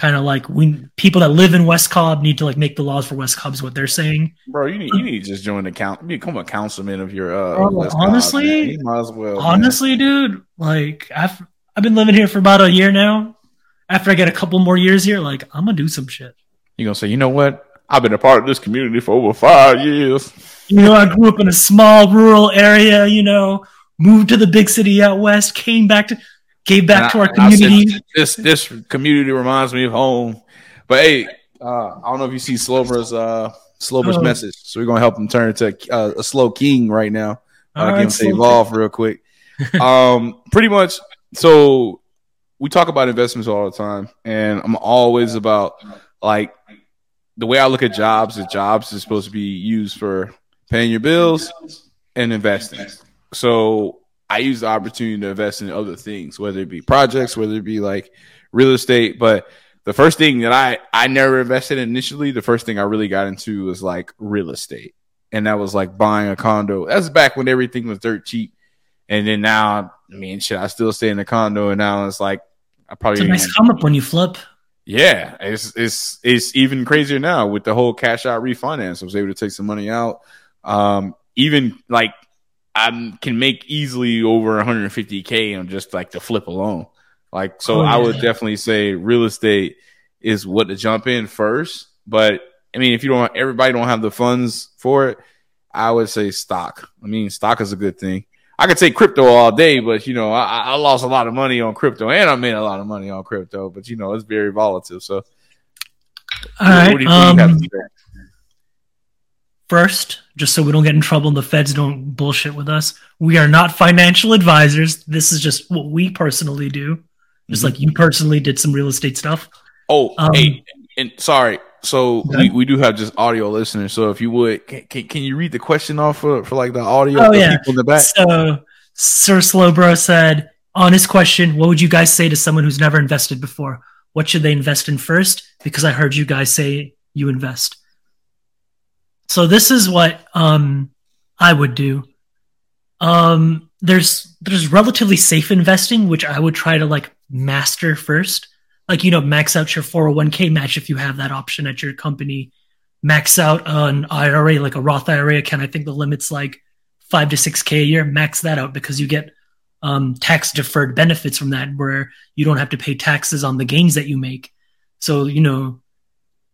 Kind of like we people that live in West Cobb need to like make the laws for West Cobb is what they're saying. Bro, you need you need to just join the count become a councilman of your uh Bro, honestly Cobb, might as well. Honestly, man. dude, like I've I've been living here for about a year now. After I get a couple more years here, like I'm gonna do some shit. You're gonna say, you know what? I've been a part of this community for over five years. You know, I grew up in a small rural area, you know, moved to the big city out west, came back to gave back and to I, our community. Said, this this community reminds me of home. But hey, uh, I don't know if you see Slowbro's uh Slowbro's oh. message. So we're gonna help him turn into uh, a Slowking right now. Uh, right, give him save off real quick. um, pretty much. So we talk about investments all the time, and I'm always about like the way I look at jobs is jobs is supposed to be used for paying your bills and investing. So I use the opportunity to invest in other things, whether it be projects, whether it be like real estate. But the first thing that I I never invested in initially, the first thing I really got into was like real estate, and that was like buying a condo. That's back when everything was dirt cheap, and then now, I mean, shit, I still stay in the condo, and now it's like I probably it's a nice come up when you flip. Yeah, it's it's it's even crazier now with the whole cash out refinance. I was able to take some money out. Um, even like I can make easily over 150k on just like the flip alone. Like so, oh, yeah. I would definitely say real estate is what to jump in first. But I mean, if you don't, everybody don't have the funds for it. I would say stock. I mean, stock is a good thing. I could say crypto all day, but you know, I, I, lost a lot of money on crypto, and I made a lot of money on crypto. But you know, it's very volatile. So, all right. Um, first, just so we don't get in trouble and the feds don't bullshit with us, we are not financial advisors. This is just what we personally do. Just mm-hmm. like you personally did some real estate stuff. Oh, um, hey, and sorry, so we, we do have just audio listeners. So if you would, can, can, can you read the question off for, for like the audio? Oh yeah. People in the back? So Sir Slowbro said, honest question. What would you guys say to someone who's never invested before? What should they invest in first? Because I heard you guys say you invest. So this is what um, I would do. Um, there's there's relatively safe investing, which I would try to like master first. Like you know, max out your 401k match if you have that option at your company. Max out an IRA, like a Roth IRA account. I think the limit's like five to six k a year. Max that out because you get um, tax deferred benefits from that, where you don't have to pay taxes on the gains that you make. So you know,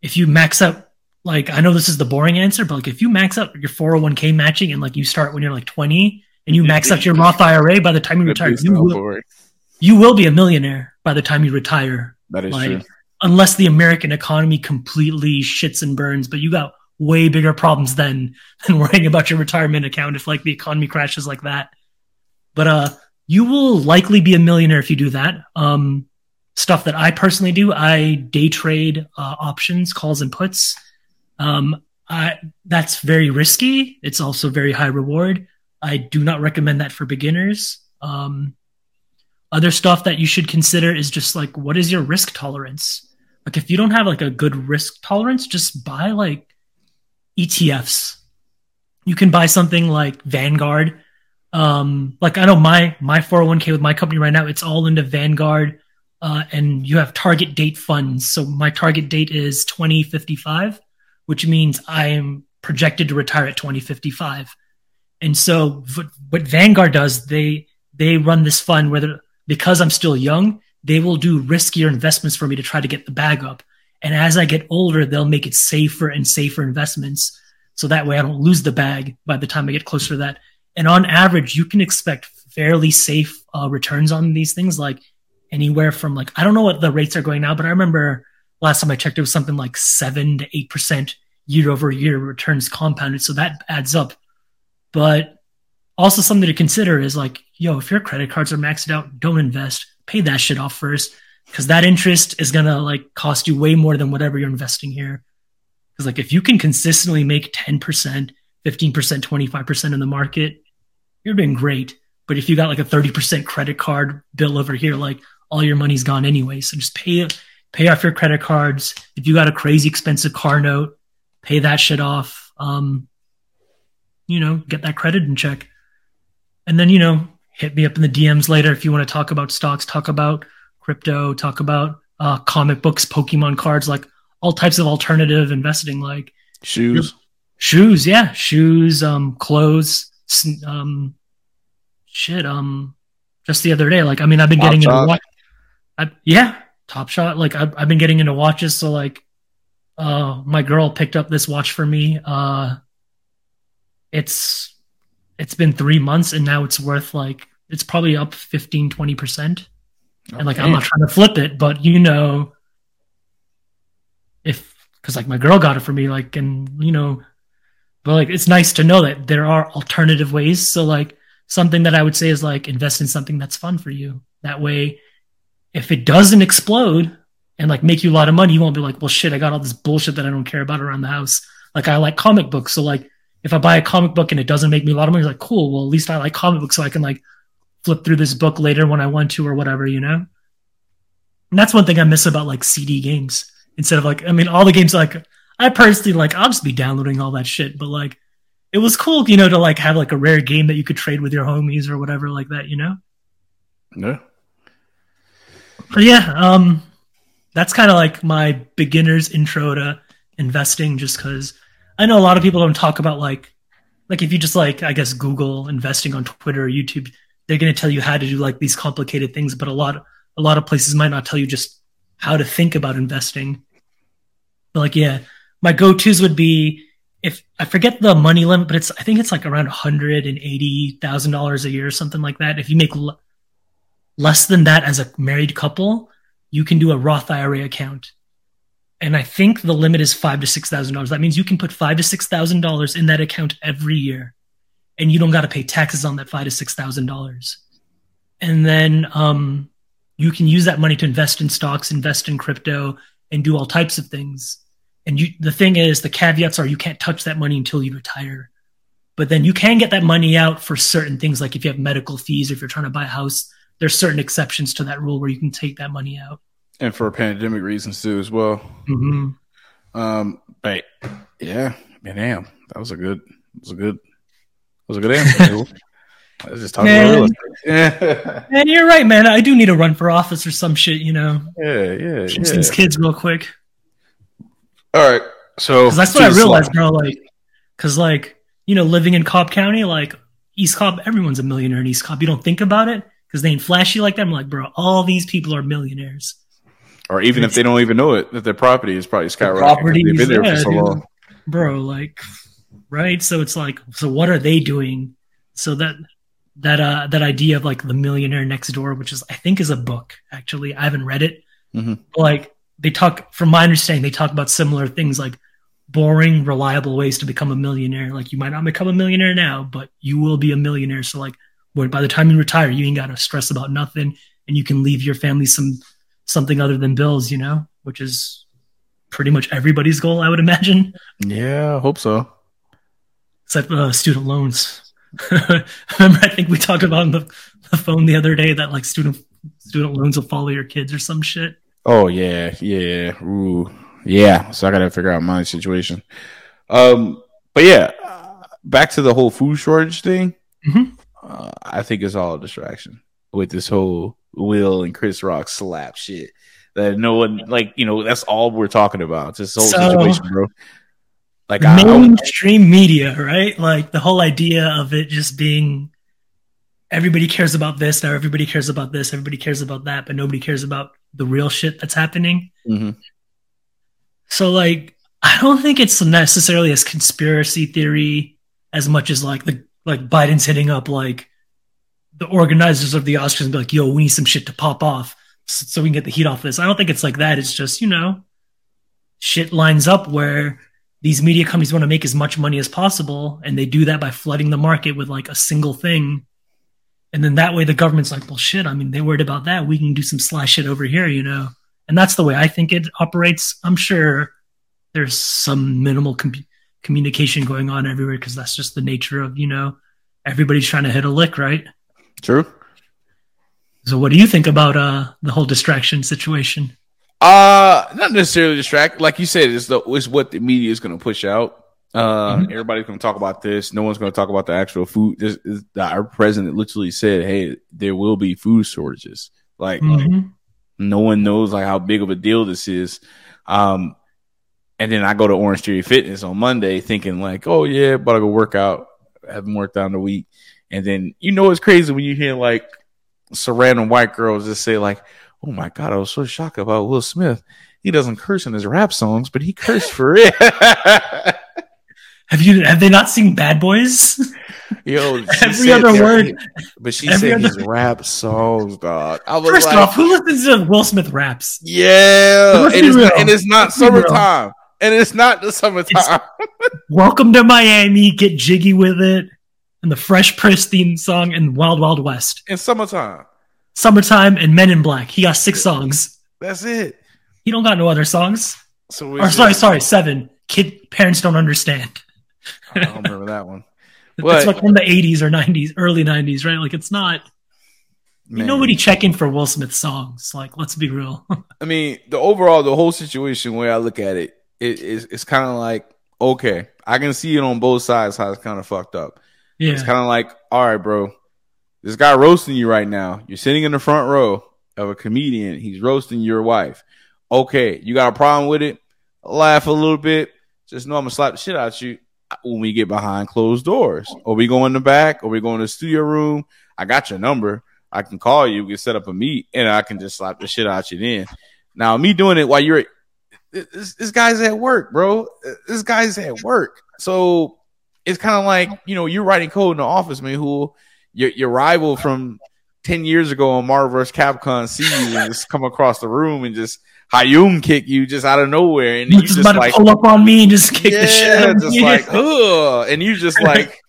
if you max out like I know this is the boring answer, but like if you max out your 401k matching and like you start when you're like 20 and you max out your Roth IRA by the time you retire, you will, you will be a millionaire by the time you retire. That is like, true. Unless the American economy completely shits and burns, but you got way bigger problems than than worrying about your retirement account if like the economy crashes like that. But uh you will likely be a millionaire if you do that. Um stuff that I personally do, I day trade uh, options, calls and puts. Um, I, that's very risky. It's also very high reward. I do not recommend that for beginners. Um, other stuff that you should consider is just like, what is your risk tolerance? Like, if you don't have like a good risk tolerance, just buy like ETFs. You can buy something like Vanguard. Um, like I know my my 401k with my company right now, it's all into Vanguard, uh, and you have target date funds. So my target date is 2055 which means I'm projected to retire at 2055. And so what Vanguard does, they they run this fund where because I'm still young, they will do riskier investments for me to try to get the bag up. And as I get older, they'll make it safer and safer investments. So that way I don't lose the bag by the time I get closer to that. And on average, you can expect fairly safe uh, returns on these things, like anywhere from like, I don't know what the rates are going now, but I remember last time I checked, it was something like seven to eight percent year over year returns compounded. So that adds up. But also something to consider is like, yo, if your credit cards are maxed out, don't invest. Pay that shit off first. Cause that interest is gonna like cost you way more than whatever you're investing here. Cause like if you can consistently make 10%, 15%, 25% in the market, you're doing great. But if you got like a 30% credit card bill over here, like all your money's gone anyway. So just pay it pay off your credit cards. If you got a crazy expensive car note, pay that shit off. Um, you know, get that credit in check. And then, you know, hit me up in the DMs later if you want to talk about stocks, talk about crypto, talk about uh, comic books, Pokemon cards, like all types of alternative investing, like shoes, shoes, yeah, shoes, um, clothes, um, shit, um, just the other day, like, I mean, I've been getting into watch, I, yeah, Top Shot. Like I've, I've been getting into watches. So like, uh, my girl picked up this watch for me. Uh, it's, it's been three months and now it's worth like, it's probably up 15, 20%. Okay. And like, I'm not trying to flip it, but you know, if, cause like my girl got it for me, like, and you know, but like, it's nice to know that there are alternative ways. So like, something that I would say is like, invest in something that's fun for you. That way, if it doesn't explode and like make you a lot of money, you won't be like, well, shit, I got all this bullshit that I don't care about around the house. Like I like comic books, so like if I buy a comic book and it doesn't make me a lot of money, it's like cool. Well, at least I like comic books, so I can like flip through this book later when I want to or whatever, you know. And that's one thing I miss about like CD games. Instead of like, I mean, all the games like I personally like, I'll just be downloading all that shit, but like it was cool, you know, to like have like a rare game that you could trade with your homies or whatever like that, you know. Yeah but yeah, um, that's kind of like my beginner's intro to investing, just because I know a lot of people don't talk about like, like if you just like, I guess Google investing on Twitter or YouTube, they're going to tell you how to do like these complicated things, but a lot, a lot of places might not tell you just how to think about investing. But like, yeah, my go-tos would be if I forget the money limit, but it's I think it's like around one hundred and eighty thousand dollars a year, or something like that. If you make less than that as a married couple, you can do a Roth IRA account. And I think the limit is five to six thousand dollars. That means you can put five to six thousand dollars in that account every year, and you don't got to pay taxes on that five to six thousand dollars. And then um, you can use that money to invest in stocks, invest in crypto, and do all types of things. And you, the thing is, the caveats are you can't touch that money until you retire. But then you can get that money out for certain things, like if you have medical fees, or if you're trying to buy a house, there's certain exceptions to that rule where you can take that money out. And for pandemic reasons too, as well. hmm Um, but yeah, man, damn, that was a good, that was a good, that was a good answer. I was just talking Man. about real estate. And you're right, man. I do need to run for office or some shit, you know. Yeah, yeah, Chase yeah. these kids real quick. All right, so that's what I realized, bro. Like, because like you know, living in Cobb County, like East Cobb, everyone's a millionaire in East Cobb. You don't think about it because they ain't flashy like that. I'm like, bro, all these people are millionaires. or even if they don't even know it, that their property is probably skyrocketing. properties, They've been there yeah, for so dude. long. bro like right so it's like so what are they doing so that that uh that idea of like the millionaire next door which is i think is a book actually i haven't read it Mhm. Like they talk from my understanding they talk about similar things like boring reliable ways to become a millionaire like you might not become a millionaire now but you will be a millionaire so like when by the time you retire you ain't got to stress about nothing and you can leave your family some something other than bills you know which is pretty much everybody's goal i would imagine Yeah, I hope so. except uh, student loans. Remember, I think we talked about on the, the phone the other day that like student student loans will follow your kids or some shit. Oh yeah, yeah, ooh, yeah. So I gotta figure out my situation. Um, but yeah, back to the whole food shortage thing. Mhm. Uh, I think it's all a distraction with this whole Will and Chris Rock slap shit. That no one like, you know, that's all we're talking about. This whole So- situation, bro. Like I, I, Mainstream media, right? Like the whole idea of it just being everybody cares about this now, everybody cares about this, everybody cares about that, but nobody cares about the real shit that's happening. Mhm. So like I don't think it's necessarily as conspiracy theory as much as like the like Biden's hitting up like the organizers of the Oscars and be like, yo, we need some shit to pop off so, we can get the heat off this. I don't think it's like that. It's just, you know, shit lines up where these media companies want to make as much money as possible and they do that by flooding the market with like a single thing. And then that way the government's like, well shit, I mean, they worried about that. We can do some slash shit over here, you know? And that's the way I think it operates. I'm sure there's some minimal com- communication going on everywhere because that's just the nature of, you know, everybody's trying to hit a lick, right? true. So what do you think about uh the whole distraction situation? Uh, not necessarily distract. Like you said, it's the it's what the media is going to push out. Uh, Mhm. everybody's going to talk about this. No one's going to talk about the actual food. This is our president literally said, "Hey, there will be food shortages." Like Mhm. no one knows like how big of a deal this is. Um, and then I go to Orangetheory Fitness on Monday, thinking like, "Oh yeah, about to go work out." Haven't worked out in a week, and then you know it's crazy when you hear like some random white girls just say like, "Oh my god, I was so shocked about Will Smith. He doesn't curse in his rap songs, but he cursed for it." Have you have they not seen Bad Boys? Yo, Every other word. but she Every said other- his rap songs, dog. I was First like, off, who listens to Will Smith raps? Yeah, and it's, not, and it's not summertime, and it's not the summertime. Welcome to Miami, get jiggy with it, and the Fresh Prince theme song and Wild Wild West. in summertime. Summertime and Men in Black. He got six songs. That's it. He don't got no other songs. So we Or sorry, sorry, seven. Kid parents don't understand. I don't remember that one. But, it's like from the eighties or nineties, early nineties, right? Like it's not man, nobody checking for Will Smith songs. Like, let's be real. I mean, the overall, the whole situation, where I look at it, it is it's kind of like okay, I can see it on both sides how it's kind of fucked up. Yeah. It's kind of like, all right, bro, this guy roasting you right now. You're sitting in the front row of a comedian. He's roasting your wife. Okay, you got a problem with it? Laugh a little bit. Just know I'm gonna slap the shit out of you when we get behind closed doors. Or we go in the back, or we go in the studio room. I got your number. I can call you. We can set up a meet, and I can just slap the shit out of you then. Now, me doing it while you're this, this guy's at work, bro. This guy's at work. So it's kind of like, you know, you're writing code in the office, man, who your, your rival from 10 years ago on Marvel vs. Capcom see you and just come across the room and just Hayum kick you just out of nowhere. And You just just about like, to pull up on me and just kick yeah, the shit out of just me. like, ugh. And you just like,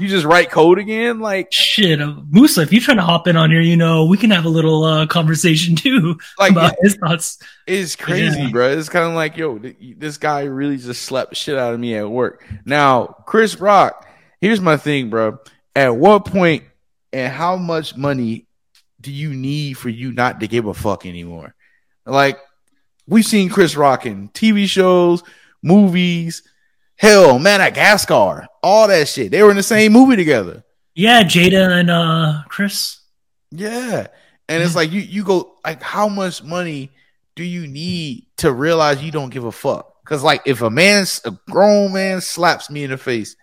you just write code again. Like, Shit, uh, Musa, if you're trying to hop in on here, you know, we can have a little uh, conversation too like about his thoughts. It's crazy, Yeah. bro. It's kind of like, yo, th- this guy really just slapped the shit out of me at work. Now, Chris Rock, here's my thing, bro. At what point and how much money do you need for you not to give a fuck anymore? Like we've seen Chris Rock in TV shows, movies, hell, Madagascar, all that shit. They were in the same movie together. Yeah, Jada and uh Chris. Yeah. And it's like you you go like how much money do you need to realize you don't give a fuck? Cause like if a man's a grown man slaps me in the face,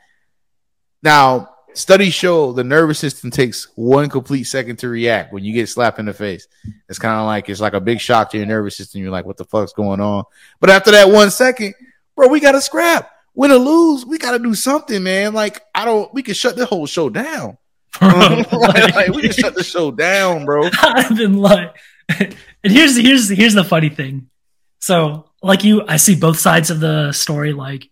now studies show the nervous system takes one complete second to react when you get slapped in the face. It's kind of like it's like a big shock to your nervous system. You're like, what the fuck's going on? But after that one second, bro, we gotta scrap. Win or lose, we gotta do something, man. Like I don't, we can shut the whole show down. like, like, we can shut the show down, bro. I've been like, and here's here's here's the funny thing. So, like you, I see both sides of the story. Like,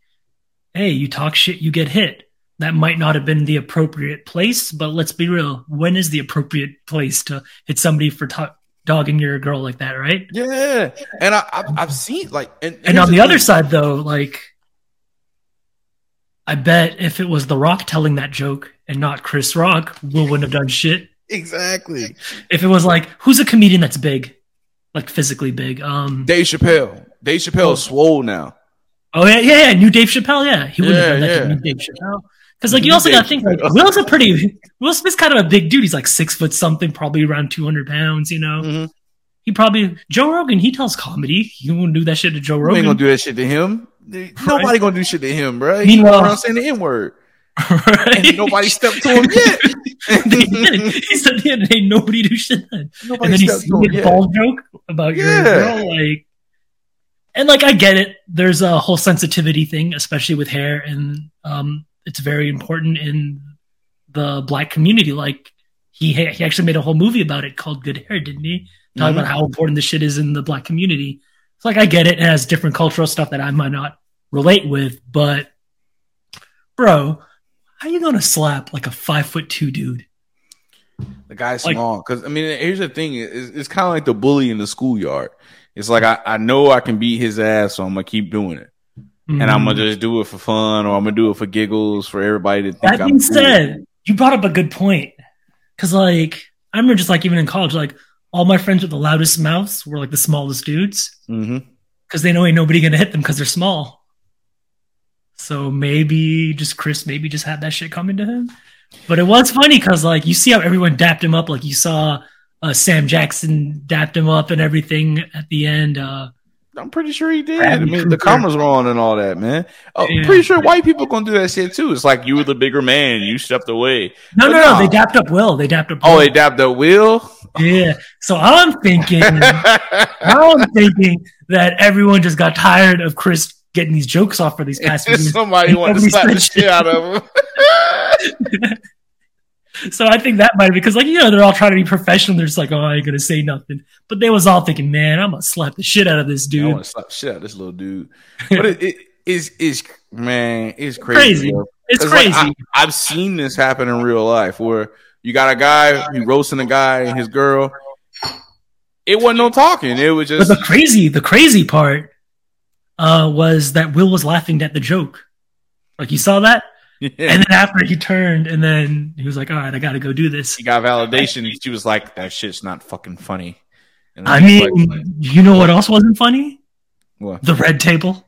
hey, you talk shit, you get hit. That might not have been the appropriate place, but let's be real. When is the appropriate place to hit somebody for talk, dogging your girl like that, right? Yeah, and I, I've, I've seen like, and, And on the other side, though, like, I bet if it was The Rock telling that joke and not Chris Rock, Will wouldn't have done shit. exactly If it was like, who's a comedian that's big, like physically big? Um, Dave Chappelle. Dave Chappelle is swole now. oh yeah, yeah, yeah, new Dave Chappelle, yeah, he wouldn't Yeah, have done that yeah. to new Dave Chappelle. Because like you also got to think like Will's a pretty Will Smith's kind of a big dude. He's like six foot something, probably around two hundred pounds. You know, Mhm. he probably Joe Rogan. He tells comedy. He wouldn't do that shit to Joe Rogan. You ain't gonna do that shit to him. Nobody gonna do shit to him, bro. He Meanwhile- around saying the N word. right? Nobody stepped to him yet. He said, "Yeah, ain't nobody do shit then." And then he stepped he to him made a yet. ball joke about your Yeah. girl, like, and like I get it. There's a whole sensitivity thing, especially with hair, and um, it's very important in the black community. Like he he actually made a whole movie about it called Good Hair, didn't he? Talking Mhm. about how important this shit is in the black community. It's like I get it. It has different cultural stuff that I might not relate with, but bro, how you gonna slap like a five foot two dude? The guy's Like- small. Because I mean, here's the thing: it's, it's kind of like the bully in the schoolyard. It's like I, I know I can beat his ass, so I'm gonna keep doing it, and I'm gonna mm-hmm. just do it for fun, or I'm gonna do it for giggles, for everybody to think That I'm being cool. said, you brought up a good point. Cause like I remember just like even in college, like all my friends with the loudest mouths were like the smallest dudes. Mhm. Cause they know ain't nobody gonna hit them because they're small. So maybe just Chris maybe just had that shit coming to him. But it was funny because like you see how everyone dapped him up, like you saw uh, Sam Jackson dapped him up and everything at the end. Uh, I'm pretty sure he did. I mean, the Cooper. cameras were on and all that, man. Oh, Yeah. Pretty sure white people gonna do that shit too. It's like you were the bigger man, you stepped away. no, But no, no, they dapped up Will. They dapped up. Oh, they dapped up Will. yeah. So I'm thinking. I'm thinking that everyone just got tired of Chris getting these jokes off for these past. Somebody wanted to Nobody slap the shit out of him. So I think that might be because, like, you know, they're all trying to be professional. They're just like, oh, I ain't gonna say nothing. But they was all thinking, man, I'm gonna slap the shit out of this dude. I want to slap shit out of this little dude. But it, it is is man, it's crazy. Crazy. bro. It's 'Cause, like, crazy. I, I've seen this happen in real life where you got a guy he roasting a guy and his girl. It wasn't no talking. It was but just the crazy, the crazy part uh, was that Will was laughing at the joke. Like you saw that, yeah. and then after he turned, and then he was like, "All right, I got to go do this." he got validation. She was like, "That shit's not fucking funny." And I mean, like, you know what else wasn't funny? what? The red table.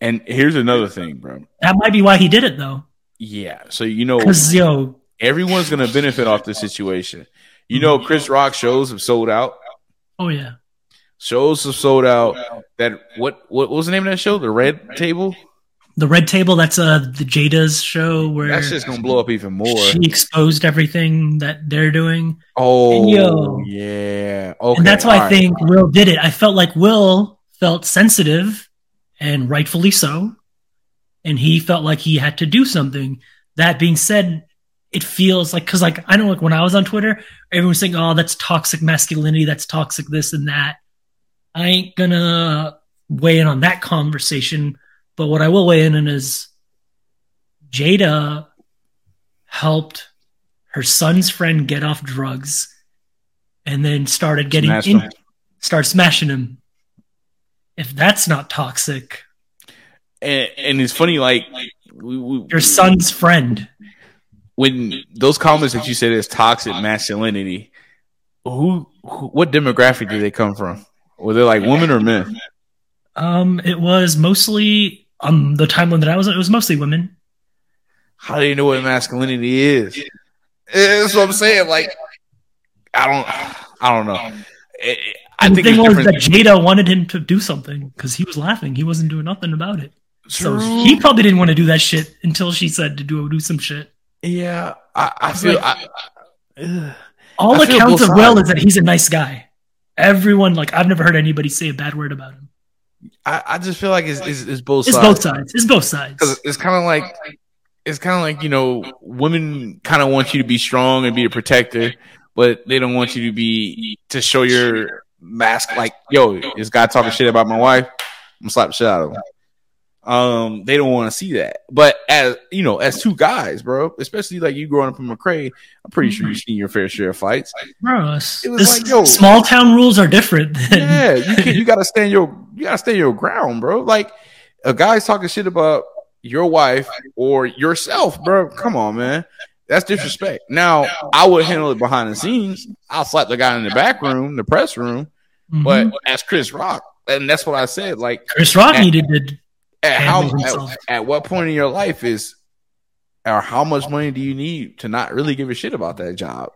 And here's another thing, bro. That might be why he did it, though. Yeah. So you know, yo, everyone's gonna benefit off this situation. You know, Chris Rock shows have sold out. oh yeah, Shows have sold out. That what what was the name of that show? The Red Table. The red table. That's uh the Jada's show where That's just gonna blow up even more. she exposed everything that they're doing. Oh, And yo. yeah. Okay, and that's why all I right. think Will did it. I felt like Will felt sensitive, and rightfully so. And he felt like he had to do something. That being said, it feels like because like I know like when I was on Twitter, everyone was saying, "Oh, that's toxic masculinity. That's toxic this and that." I ain't gonna weigh in on that conversation, but what I will weigh in on is Jada helped her son's friend get off drugs and then started getting Smashed in, start smashing him. If that's not toxic, And, and it's funny, like we, we, your son's friend. when those comments that you said is toxic masculinity, who, who what demographic do they come from? Were they like women or men? Um, it was mostly um the timeline that I was it was mostly women. How do you know what masculinity is? That's what I'm saying. Like, I don't, I don't know. I the think thing was that Jada wanted him to do something because he was laughing. He wasn't doing nothing about it. So he probably didn't want to do that shit until she said to do do some shit. Yeah, I, I feel. I, ugh. All I accounts of Will is that he's a nice guy. Everyone like I've never heard anybody say a bad word about him. I, I just feel like it's, it's, it's both It's sides. both sides. It's both sides. It's kind of like it's kind of like you know, women kind of want you to be strong and be a protector, but they don't want you to be to show your mask. Like, yo, this guy talking shit about my wife, I'm slap the shit out of him. Um, they don't want to see that. But as you know, as two guys, bro, especially like you growing up in McCray, I'm pretty sure you've seen your fair share of fights. Bro, It was like, yo- small town rules are different. Yeah, you can, you gotta stand your you gotta stand your ground, bro. Like a guy's talking shit about your wife or yourself, bro. Come on, man. That's disrespect. Now I would handle it behind the scenes. I'll slap the guy in the back room, the press room. Mhm. But as Chris Rock, and that's what I said. Like Chris Rock at- needed to. At how at, at what point in your life is or how much money do you need to not really give a shit about that job?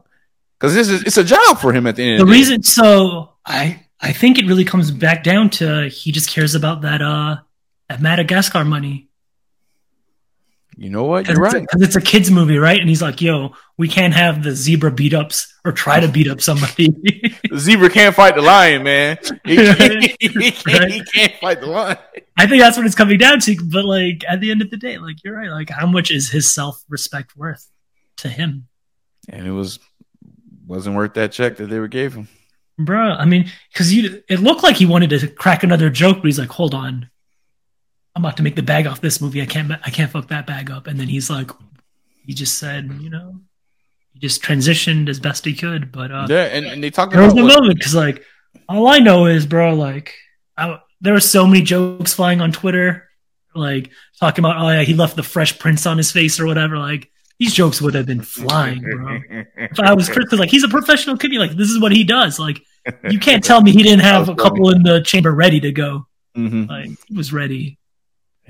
Because this is it's a job for him at the end. The of the day. reason, so I I think it really comes back down to he just cares about that uh that Madagascar money. You know what, you're right. 'cause it's a kids movie, right? And he's like, "Yo, we can't have the zebra beat ups or try to beat up somebody." The zebra can't fight the lion, man. He, can't, he can't fight the lion. I think that's what it's coming down to. But like at the end of the day, like you're right. Like how much is his self respect worth to him, And it was wasn't worth that check that they were gave him. bro? I mean, because you, it looked like he wanted to crack another joke, but he's like, "Hold on, I'm about to make the bag off this movie. I can't, I can't fuck that bag up." And then he's like, he just said, you know, he just transitioned as best he could. But uh, yeah, and, and they talked there was about a what, moment because like all I know is, bro, like I, there were so many jokes flying on Twitter, like talking about, oh yeah, he left the Fresh prints on his face or whatever. Like these jokes would have been flying, bro. If I was Chris, like he's a professional comedian, like this is what he does. Like you can't tell me he didn't have a was couple in the chamber ready to go. Mhm. Like he was ready.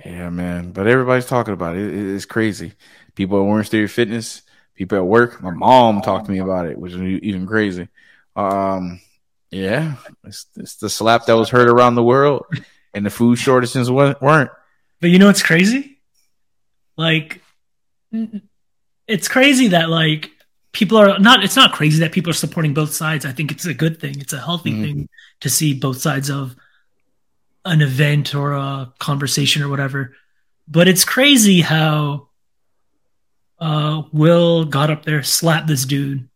Yeah, man. But everybody's talking about it. It- It's crazy. People at Orangetheory Fitness, people at work. My mom talked to me about it, which is even crazy. Um, yeah, it's, it's the slap that was heard around the world, and the food shortages weren't. But you know what's crazy? Like, it's crazy that like people are not. It's not crazy that people are supporting both sides. I think it's a good thing. It's a healthy Mhm. thing to see both sides of an event or a conversation or whatever. But it's crazy how uh, Will got up there, slapped this dude,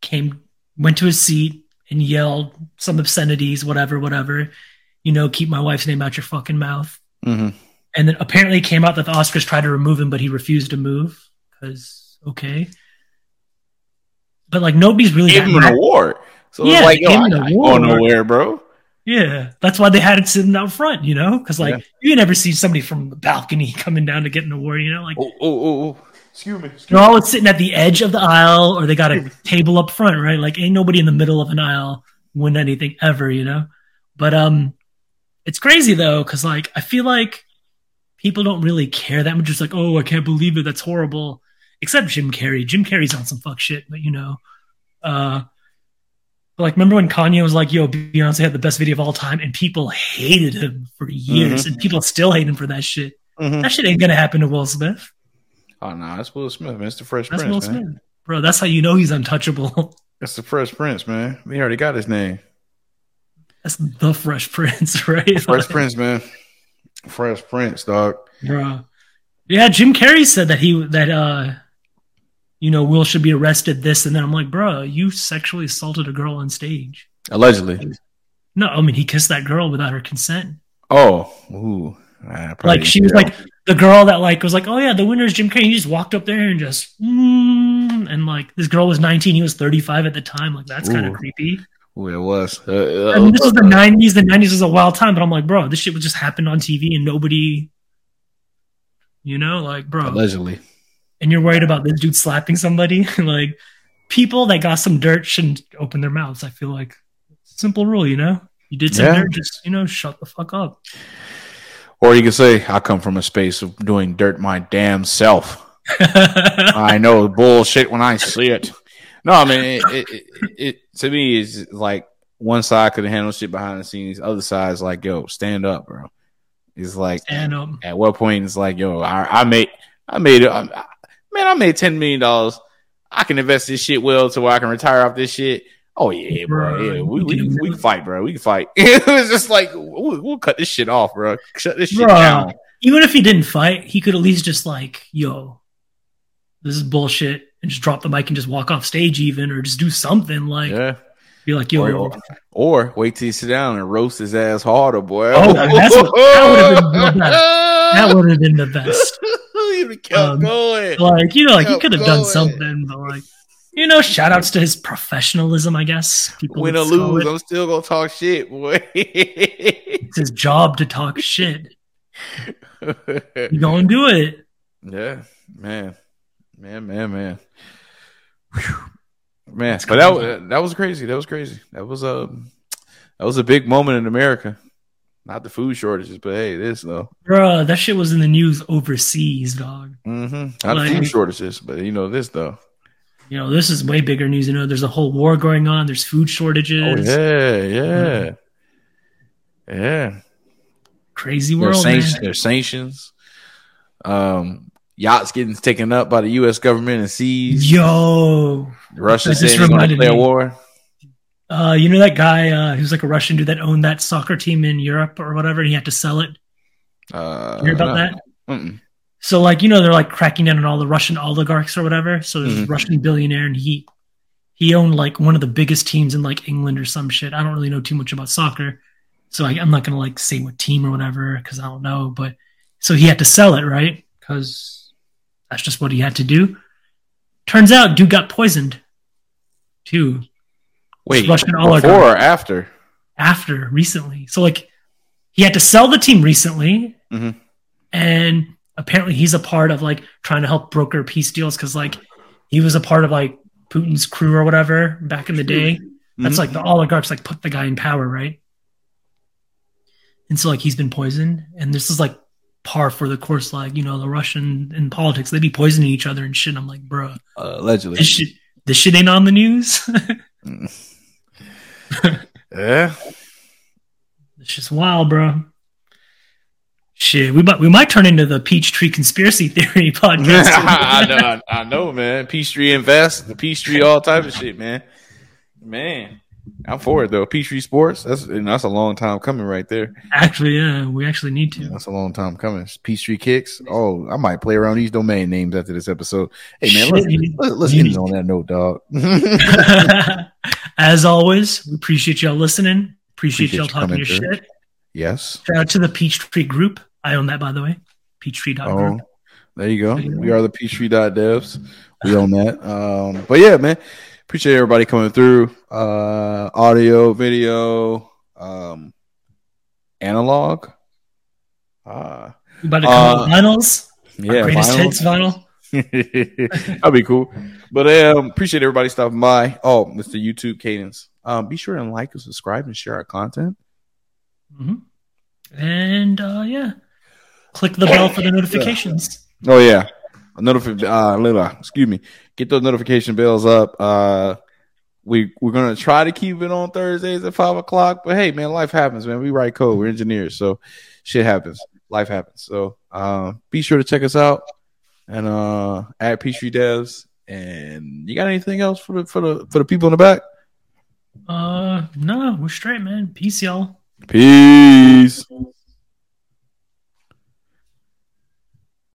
came, went to his seat, and yelled some obscenities, whatever, whatever. You know, keep my wife's name out your fucking mouth. Mm-hmm. And then apparently it came out that the Oscars tried to remove him, but he refused to move because okay. But like nobody's really Gave him an award. So Yeah, like, yo, I, I ain't going award. nowhere, bro. Yeah, that's why they had it sitting out front, you know, because like Yeah. you never see somebody from the balcony coming down to get an award, you know, like Oh, oh, oh, oh. Excuse me. they're always sitting at the edge of the aisle or they got a table up front, right? Like ain't nobody in the middle of an aisle win anything ever, you know. But um, it's crazy though, because like I feel like people don't really care that much. Just like, oh, I can't believe it, that's horrible. Except Jim Carrey. Jim Carrey's on some fuck shit, but you know, uh. But, Like, remember when Kanye was like, "Yo, Beyonce had the best video of all time," and people hated him for years, and people still hate him for that shit. Mhm. That shit ain't gonna happen to Will Smith. Oh no, that's Will Smith, man. It's the Fresh That's Prince, Will man. Smith, bro. That's how you know he's untouchable. That's the Fresh Prince, man. He already got his name. That's the Fresh Prince, right? Fresh Prince, man. Fresh Prince, dog. bro. Yeah, Jim Carrey said that he that uh, you know, Will should be arrested. This and then I'm like, bro, you sexually assaulted a girl on stage. Allegedly. No, I mean he kissed that girl without her consent. Oh, ooh. Like she was like the girl that like was like, oh yeah, the winner is Jim Carrey. He just walked up there and just mm, and like this girl was 19, he was 35 at the time. Like that's kind of creepy. Ooh, it was. Uh, uh, I mean, this was the 90s. The 90s was a wild time, but I'm like, bro, this shit would just happen on TV and nobody, you know, like, bro, allegedly. And you're worried about this dude slapping somebody, like people that got some dirt shouldn't open their mouths. I feel like simple rule, you know. You did some Yeah. dirt, just you know, shut the fuck up. Or you could say, I come from a space of doing dirt my damn self. I know bullshit when I see it. No, I mean, it, it, it, it to me is like one side could handle shit behind the scenes, other side's like, yo, stand up, bro. It's like, and um, at what point it's like, yo, I, I made, I made it, I, man, I made ten million dollars. I can invest this shit well to where I can retire off this shit. Oh yeah, bro. Yeah, we, we, can- we can fight, bro. We can fight. it was just like we'll, we'll cut this shit off, bro. Shut this shit Bro. down. even if he didn't fight, he could at least just like, yo, this is bullshit, and just drop the mic and just walk off stage, even, or just do something like, Yeah. be like, yo, Or, or, or wait till you sit down and roast his ass harder, boy. Oh, that's what- that would've been the best. that would have been the best. Kept Um, going. Like, you know, like he could have done something, but like, you know, shout outs to his professionalism, I guess. People Win or lose, it. I'm still gonna talk shit, boy. It's his job to talk shit. You gonna do it. yeah, man, man, man, man. Whew. Man, but that was that was crazy. That was crazy. That was a that was a big moment in America. Not the food shortages, but hey, this though. Bruh, that shit was in the news overseas, dog. Mm-hmm. Not the Like- food shortages, but you know this though. You know, this is way bigger news. You know, there's a whole war going on. There's food shortages. Oh yeah, yeah, yeah. Crazy There's, world, sanctions, man. there's sanctions. Um, yachts getting taken up by the U.S. government and seized. Yo, Russia saying they're going to play a war. Uh, you know that guy uh, who's like a Russian dude that owned that soccer team in Europe or whatever, and he had to sell it. Uh, You hear about no. that? Mm-mm. So, like, you know, they're like cracking down on all the Russian oligarchs or whatever. So there's Mhm. a Russian billionaire, and he he owned like one of the biggest teams in like England or some shit. I don't really know too much about soccer, so I, I'm not gonna like say what team or whatever because I don't know. But so he had to sell it, right? Because that's just what he had to do. Turns out, dude got poisoned too Wait, Russian before or after? after recently. So like he had to sell the team recently, Mhm. and apparently he's a part of like trying to help broker peace deals because like he was a part of like Putin's crew or whatever back in the day. That's Mhm. like the oligarchs like put the guy in power, right? And so like he's been poisoned, and this is like par for the course. Like you know the Russian in politics, they be poisoning each other and shit. I'm like, bro, uh, allegedly. this shit, this shit ain't on the news. yeah, It's just wild, bro. Shit, we might we might turn into the Peachtree conspiracy theory podcast. I know, I, I know, man. Peachtree Invest, the Peachtree, all type of shit, man. Man, I'm for it though. Peachtree Sports, that's and that's a long time coming right there. actually, yeah, we actually need to. That's a long time coming. Peachtree Kicks. Oh, I might play around these domain names after this episode. Hey man, let's, you- let's, let's you end need- on that note, dog. As always, we appreciate y'all listening. Appreciate, Appreciate y'all talking your through. shit. yes. Shout out to the Peachtree group. I own that, by the way. Peachtree.group. Oh, there you go. There you go. We are the Peachtree devs. We own that. Um, but yeah, man, appreciate everybody coming through. Uh, audio, video, um, analog. Uh, about to come Uh, out vinyls. Our yeah, greatest vinyl. hits vinyl. That'd be cool. But um, appreciate everybody stopping by. Oh, Mr. YouTube Cadence. Um, be sure and like and subscribe and share our content. hmm And uh, yeah, click the bell for the notifications. Oh yeah, a notifi- uh, little, excuse me. Get those notification bells up. Uh, we we're gonna try to keep it on Thursdays at five o'clock. But hey, man, life happens, man. We write code. We're engineers, so shit happens. Life happens. So uh, be sure to check us out and uh, at Peachtree Devs. And you got anything else for the for the for the people in the back? Uh, no, we're straight, man. Peace, y'all. Peace.